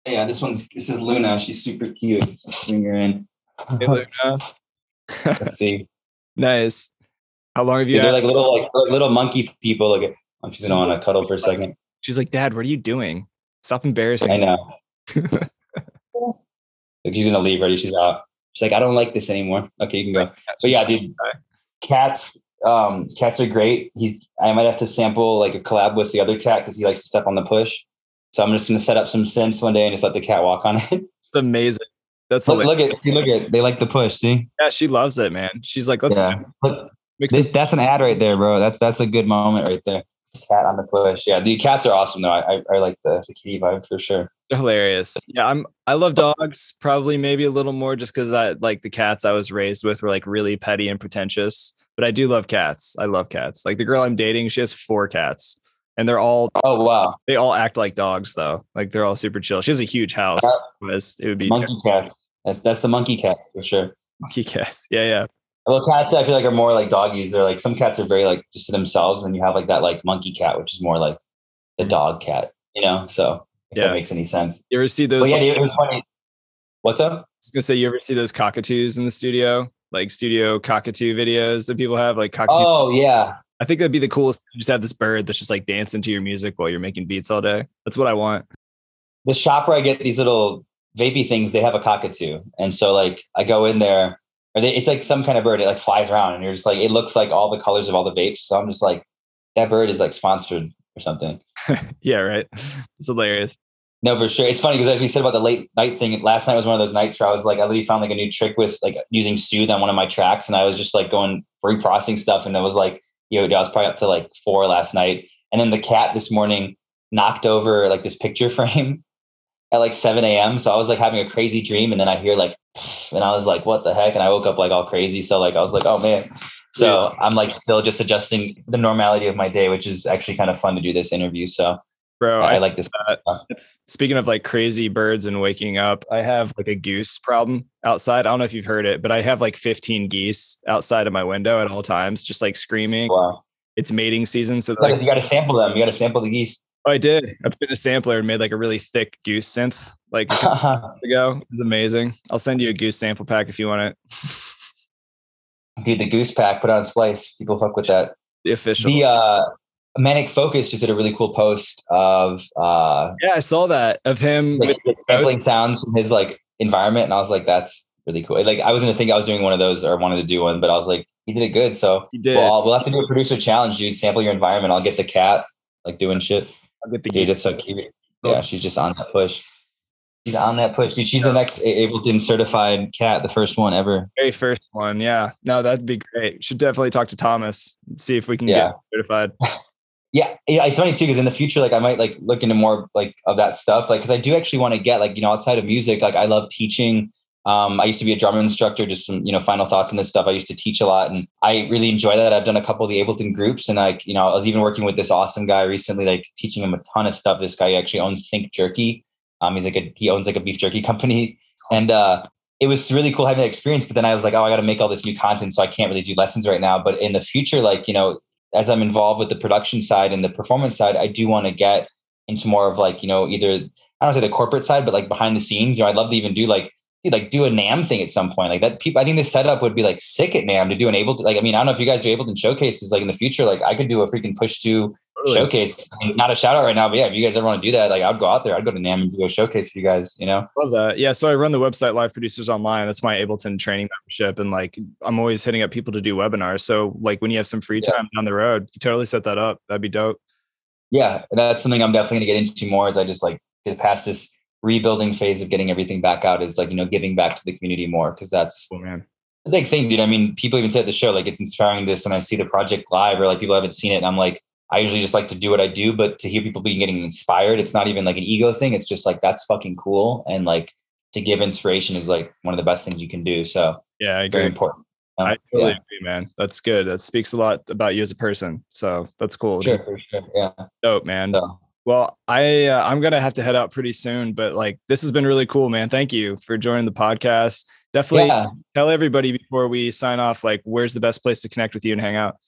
Yeah this one's this is luna. She's super cute. Bring her in. Hey, Luna. let's see. Nice how long have you Yeah, they're like little like little monkey people. Like oh, she's gonna want to cuddle for a second. she's like dad what are you doing stop embarrassing I me." know. like she's gonna leave already. She's out. She's like, I don't like this anymore. Okay, you can go. But yeah, dude, cats. Um, cats are great. He's. I might have to sample like a collab with the other cat because he likes to step on the push. So I'm just gonna set up some synths one day and just let the cat walk on it. it's amazing that's look, hilarious. look at look at they like the push. See, yeah she loves it man she's like let's yeah. Look, make this, that's an ad right there, bro. That's that's a good moment right there. Cat on the push. Yeah, the cats are awesome though. I I, I like the, the kitty vibe for sure. They're hilarious. Yeah, I'm. I love dogs. Probably maybe a little more just because I like the cats I was raised with were like really petty and pretentious. But I do love cats. I love cats. Like the girl I'm dating, she has four cats, and they're all Oh wow, they all act like dogs though. Like they're all super chill. She has a huge house. Was it would be monkey cat. That's that's the monkey cat for sure. monkey cat. Yeah, yeah. Well, cats I feel like are more like doggies. They're like some cats are very like just to themselves, and you have like that like monkey cat, which is more like the hmm. dog cat. You know, so if Yeah. that makes any sense. You ever see those? But yeah, like- it was funny. What's up? I was gonna say, you ever see those cockatoos in the studio? Like studio cockatoo videos that people have, like cockatoo. Oh yeah, I think that'd be the coolest. Just have this bird that's just like dancing to your music while you're making beats all day. That's what I want. the shop where I get these little vapey things, they have a cockatoo, and so like I go in there, or they, it's like some kind of bird. It like flies around, and you're just like, it looks like all the colors of all the vapes. So I'm just like, that bird is like sponsored or something. yeah, right. It's hilarious. No, for sure. It's funny because as you said about the late night thing, last night was one of those nights where I was like, I literally found like a new trick with like using Soothe on one of my tracks, and I was just like going reprocessing stuff, and it was like, you know, I was probably up to like four last night, and then the cat this morning knocked over like this picture frame at like 7 a.m. So I was like having a crazy dream, and then I hear like, and I was like, what the heck? And I woke up like all crazy. So like I was like, oh man. So I'm like still just adjusting the normality of my day, which is actually kind of fun to do this interview. So Bro, I, I, like this. it's speaking of like crazy birds and waking up. I have like a goose problem outside. I don't know if you've heard it, but I have like 15 geese outside of my window at all times, just like screaming. Wow. It's mating season, so like you got to sample them. You got to sample the geese. Oh, I did. I put in a sampler and made like a really thick goose synth like a couple months ago. It's amazing. I'll send you a goose sample pack if you want it. Dude, the goose pack put on splice. People fuck with that. The official. The uh, Manic Focus just did a really cool post of uh, yeah, I saw that of him like, sampling sounds from his like environment, and I was like, that's really cool. Like I was gonna think I was doing one of those or wanted to do one, but I was like, he did it good. So he did. well, we'll have to do a producer challenge, dude. Sample your environment. I'll get the cat like doing shit. I'll get the Dude, it's so cute. Yeah, she's just on that push. She's on that push. Dude, she's the next Ableton certified cat, the first one ever. very first one. Yeah. No, that'd be great. Should definitely talk to Thomas, see if we can Yeah. get certified. Yeah, yeah, it's funny too because in the future, like I might like look into more like of that stuff, like because I do actually want to get like you know outside of music, like I love teaching. Um, I used to be a drum instructor. Just some you know final thoughts on this stuff. I used to teach a lot, and I really enjoy that. I've done a couple of the Ableton groups, and like you know I was even working with this awesome guy recently, like teaching him a ton of stuff. This guy actually owns Think Jerky. Um, he's like a he owns like a beef jerky company, and uh, it was really cool having that experience. But then I was like, oh, I got to make all this new content, so I can't really do lessons right now. But in the future, like you know, as I'm involved with the production side and the performance side, I do want to get into more of like you know either I don't say the corporate side, but like behind the scenes. You know, I'd love to even do like dude, like do a NAMM thing at some point. Like that, people. I think the setup would be like sick at NAMM to do an Ableton. Like I mean, I don't know if you guys do Ableton showcases. Like in the future, like I could do a freaking push two Totally. showcase. I mean, not a shout out right now, but yeah, if you guys ever want to do that, like I'd go out there. I'd go to NAMM and do a showcase for you guys. You know. Love that. Yeah. So I run the website Live Producers Online. That's my Ableton training membership. And like I'm always hitting up people to do webinars. So like when you have some free Yeah. time down the road, you totally set that up. That'd be dope. yeah, that's something I'm definitely gonna get into more as I just like get past this rebuilding phase of getting everything back out is like, you know, giving back to the community more because that's Cool, man. the big thing, dude. I mean, people even say at the show, like it's inspiring this and I see the project live or like people haven't seen it. And I'm like, I usually just like to do what I do, but to hear people being getting inspired, it's not even like an ego thing. It's just like that's fucking cool. And like to give inspiration is like one of the best things you can do. So Yeah, I very important. Um, I totally yeah, agree, man. That's good. That speaks a lot about you as a person. So that's cool. sure, for sure. Yeah. Dope, man. So Well, I uh, I'm gonna have to head out pretty soon, but like this has been really cool, man. Thank you for joining the podcast. Definitely yeah. tell everybody before we sign off, like where's the best place to connect with you and hang out.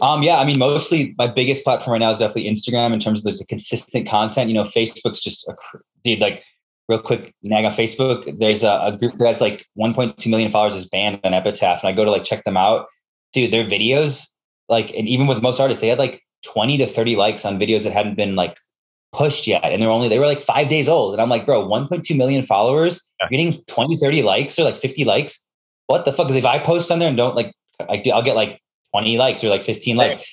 Um, yeah, I mean, mostly my biggest platform right now is definitely Instagram in terms of the, the consistent content. You know, Facebook's just a cr- dude. Like, real quick nag on Facebook. There's a, a group that has like 1.2 million followers is banned on Epitaph, and I go to like check them out. Dude, their videos, like, and even with most artists, they had like 20 to 30 likes on videos that hadn't been like pushed yet, and they're only they were like five days old. And I'm like, bro, 1.2 million followers, Yeah. you're getting 20, 30 likes or like 50 likes. What the fuck? Because if I post on there and don't like, like I'll get like 20 likes or like 15 Right. likes.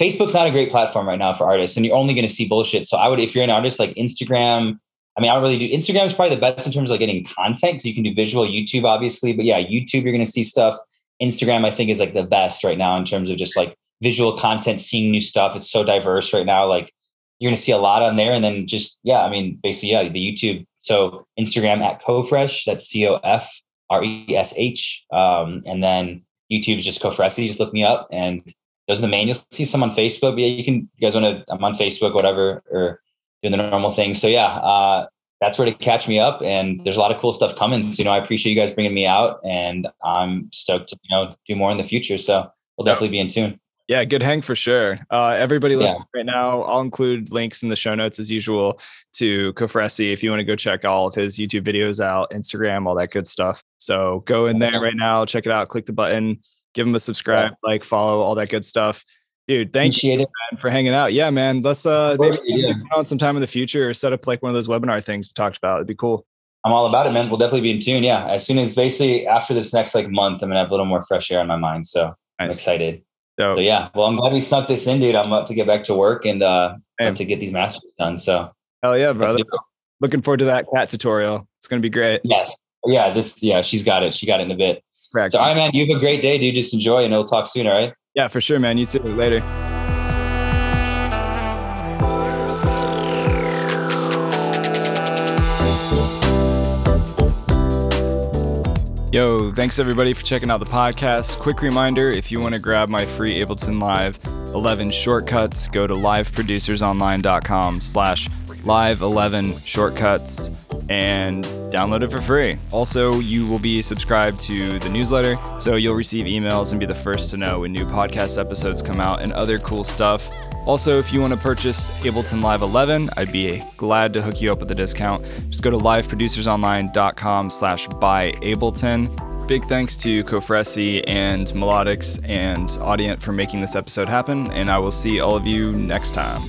Facebook's not a great platform right now for artists, and you're only going to see bullshit. So I would, if you're an artist, like Instagram. I mean, I don't really do Instagram is probably the best in terms of like getting content because you can do visual YouTube, obviously. But yeah, YouTube, you're going to see stuff. Instagram, I think, is like the best right now in terms of just like visual content, seeing new stuff. It's so diverse right now. Like you're going to see a lot on there, and then just yeah, I mean, basically, yeah, the YouTube. So Instagram at CoFresh, that's C O F R E S H, um, and then YouTube is just Cofresi. Just look me up, and those are the main. You'll see some on Facebook. But yeah, you can. You guys want to? I'm on Facebook, whatever, or doing the normal things. So yeah, uh, that's where to catch me up. And there's a lot of cool stuff coming. So you know, I appreciate you guys bringing me out, and I'm stoked to you know do more in the future. So we'll definitely be in tune. Yeah, good hang for sure. Uh, everybody Yeah. listening right now, I'll include links in the show notes as usual to Cofresi if you want to go check all of his YouTube videos out, Instagram, all that good stuff. So go in there right now, check it out, click the button, give him a subscribe, like, follow, all that good stuff. Dude, thank you appreciate it. man, for hanging out. Yeah, man. Let's uh Of maybe yeah. sometime in the future or set up like one of those webinar things we talked about. It'd be cool. I'm all about it, man. We'll definitely be in tune. Yeah, as soon as basically after this next like month, I'm gonna have a little more fresh air on my mind. So I'm excited. So So yeah, well, I'm glad we snuck this in, dude. I'm up to get back to work and uh to get these masters done. So hell yeah, brother. Looking forward to that cat tutorial. It's gonna be great. yes, yeah, this yeah, she's got it. She got it in a bit. So all right, man. You have a great day, dude. Just enjoy, and we'll talk soon. All right. Yeah, for sure, man. You too. Later. Yo, thanks everybody for checking out the podcast. Quick reminder if you want to grab my free Ableton Live 11 shortcuts, go to liveproducersonline.com slash live 11 shortcuts and download it for free. Also, you will be subscribed to the newsletter, so you'll receive emails and be the first to know when new podcast episodes come out and other cool stuff. Also, if you want to purchase Ableton Live 11, I'd be glad to hook you up with a discount. Just go to liveproducersonline.com slash buy Ableton. Big thanks to Cofresi and Melodics and Audient for making this episode happen, and I will see all of you next time.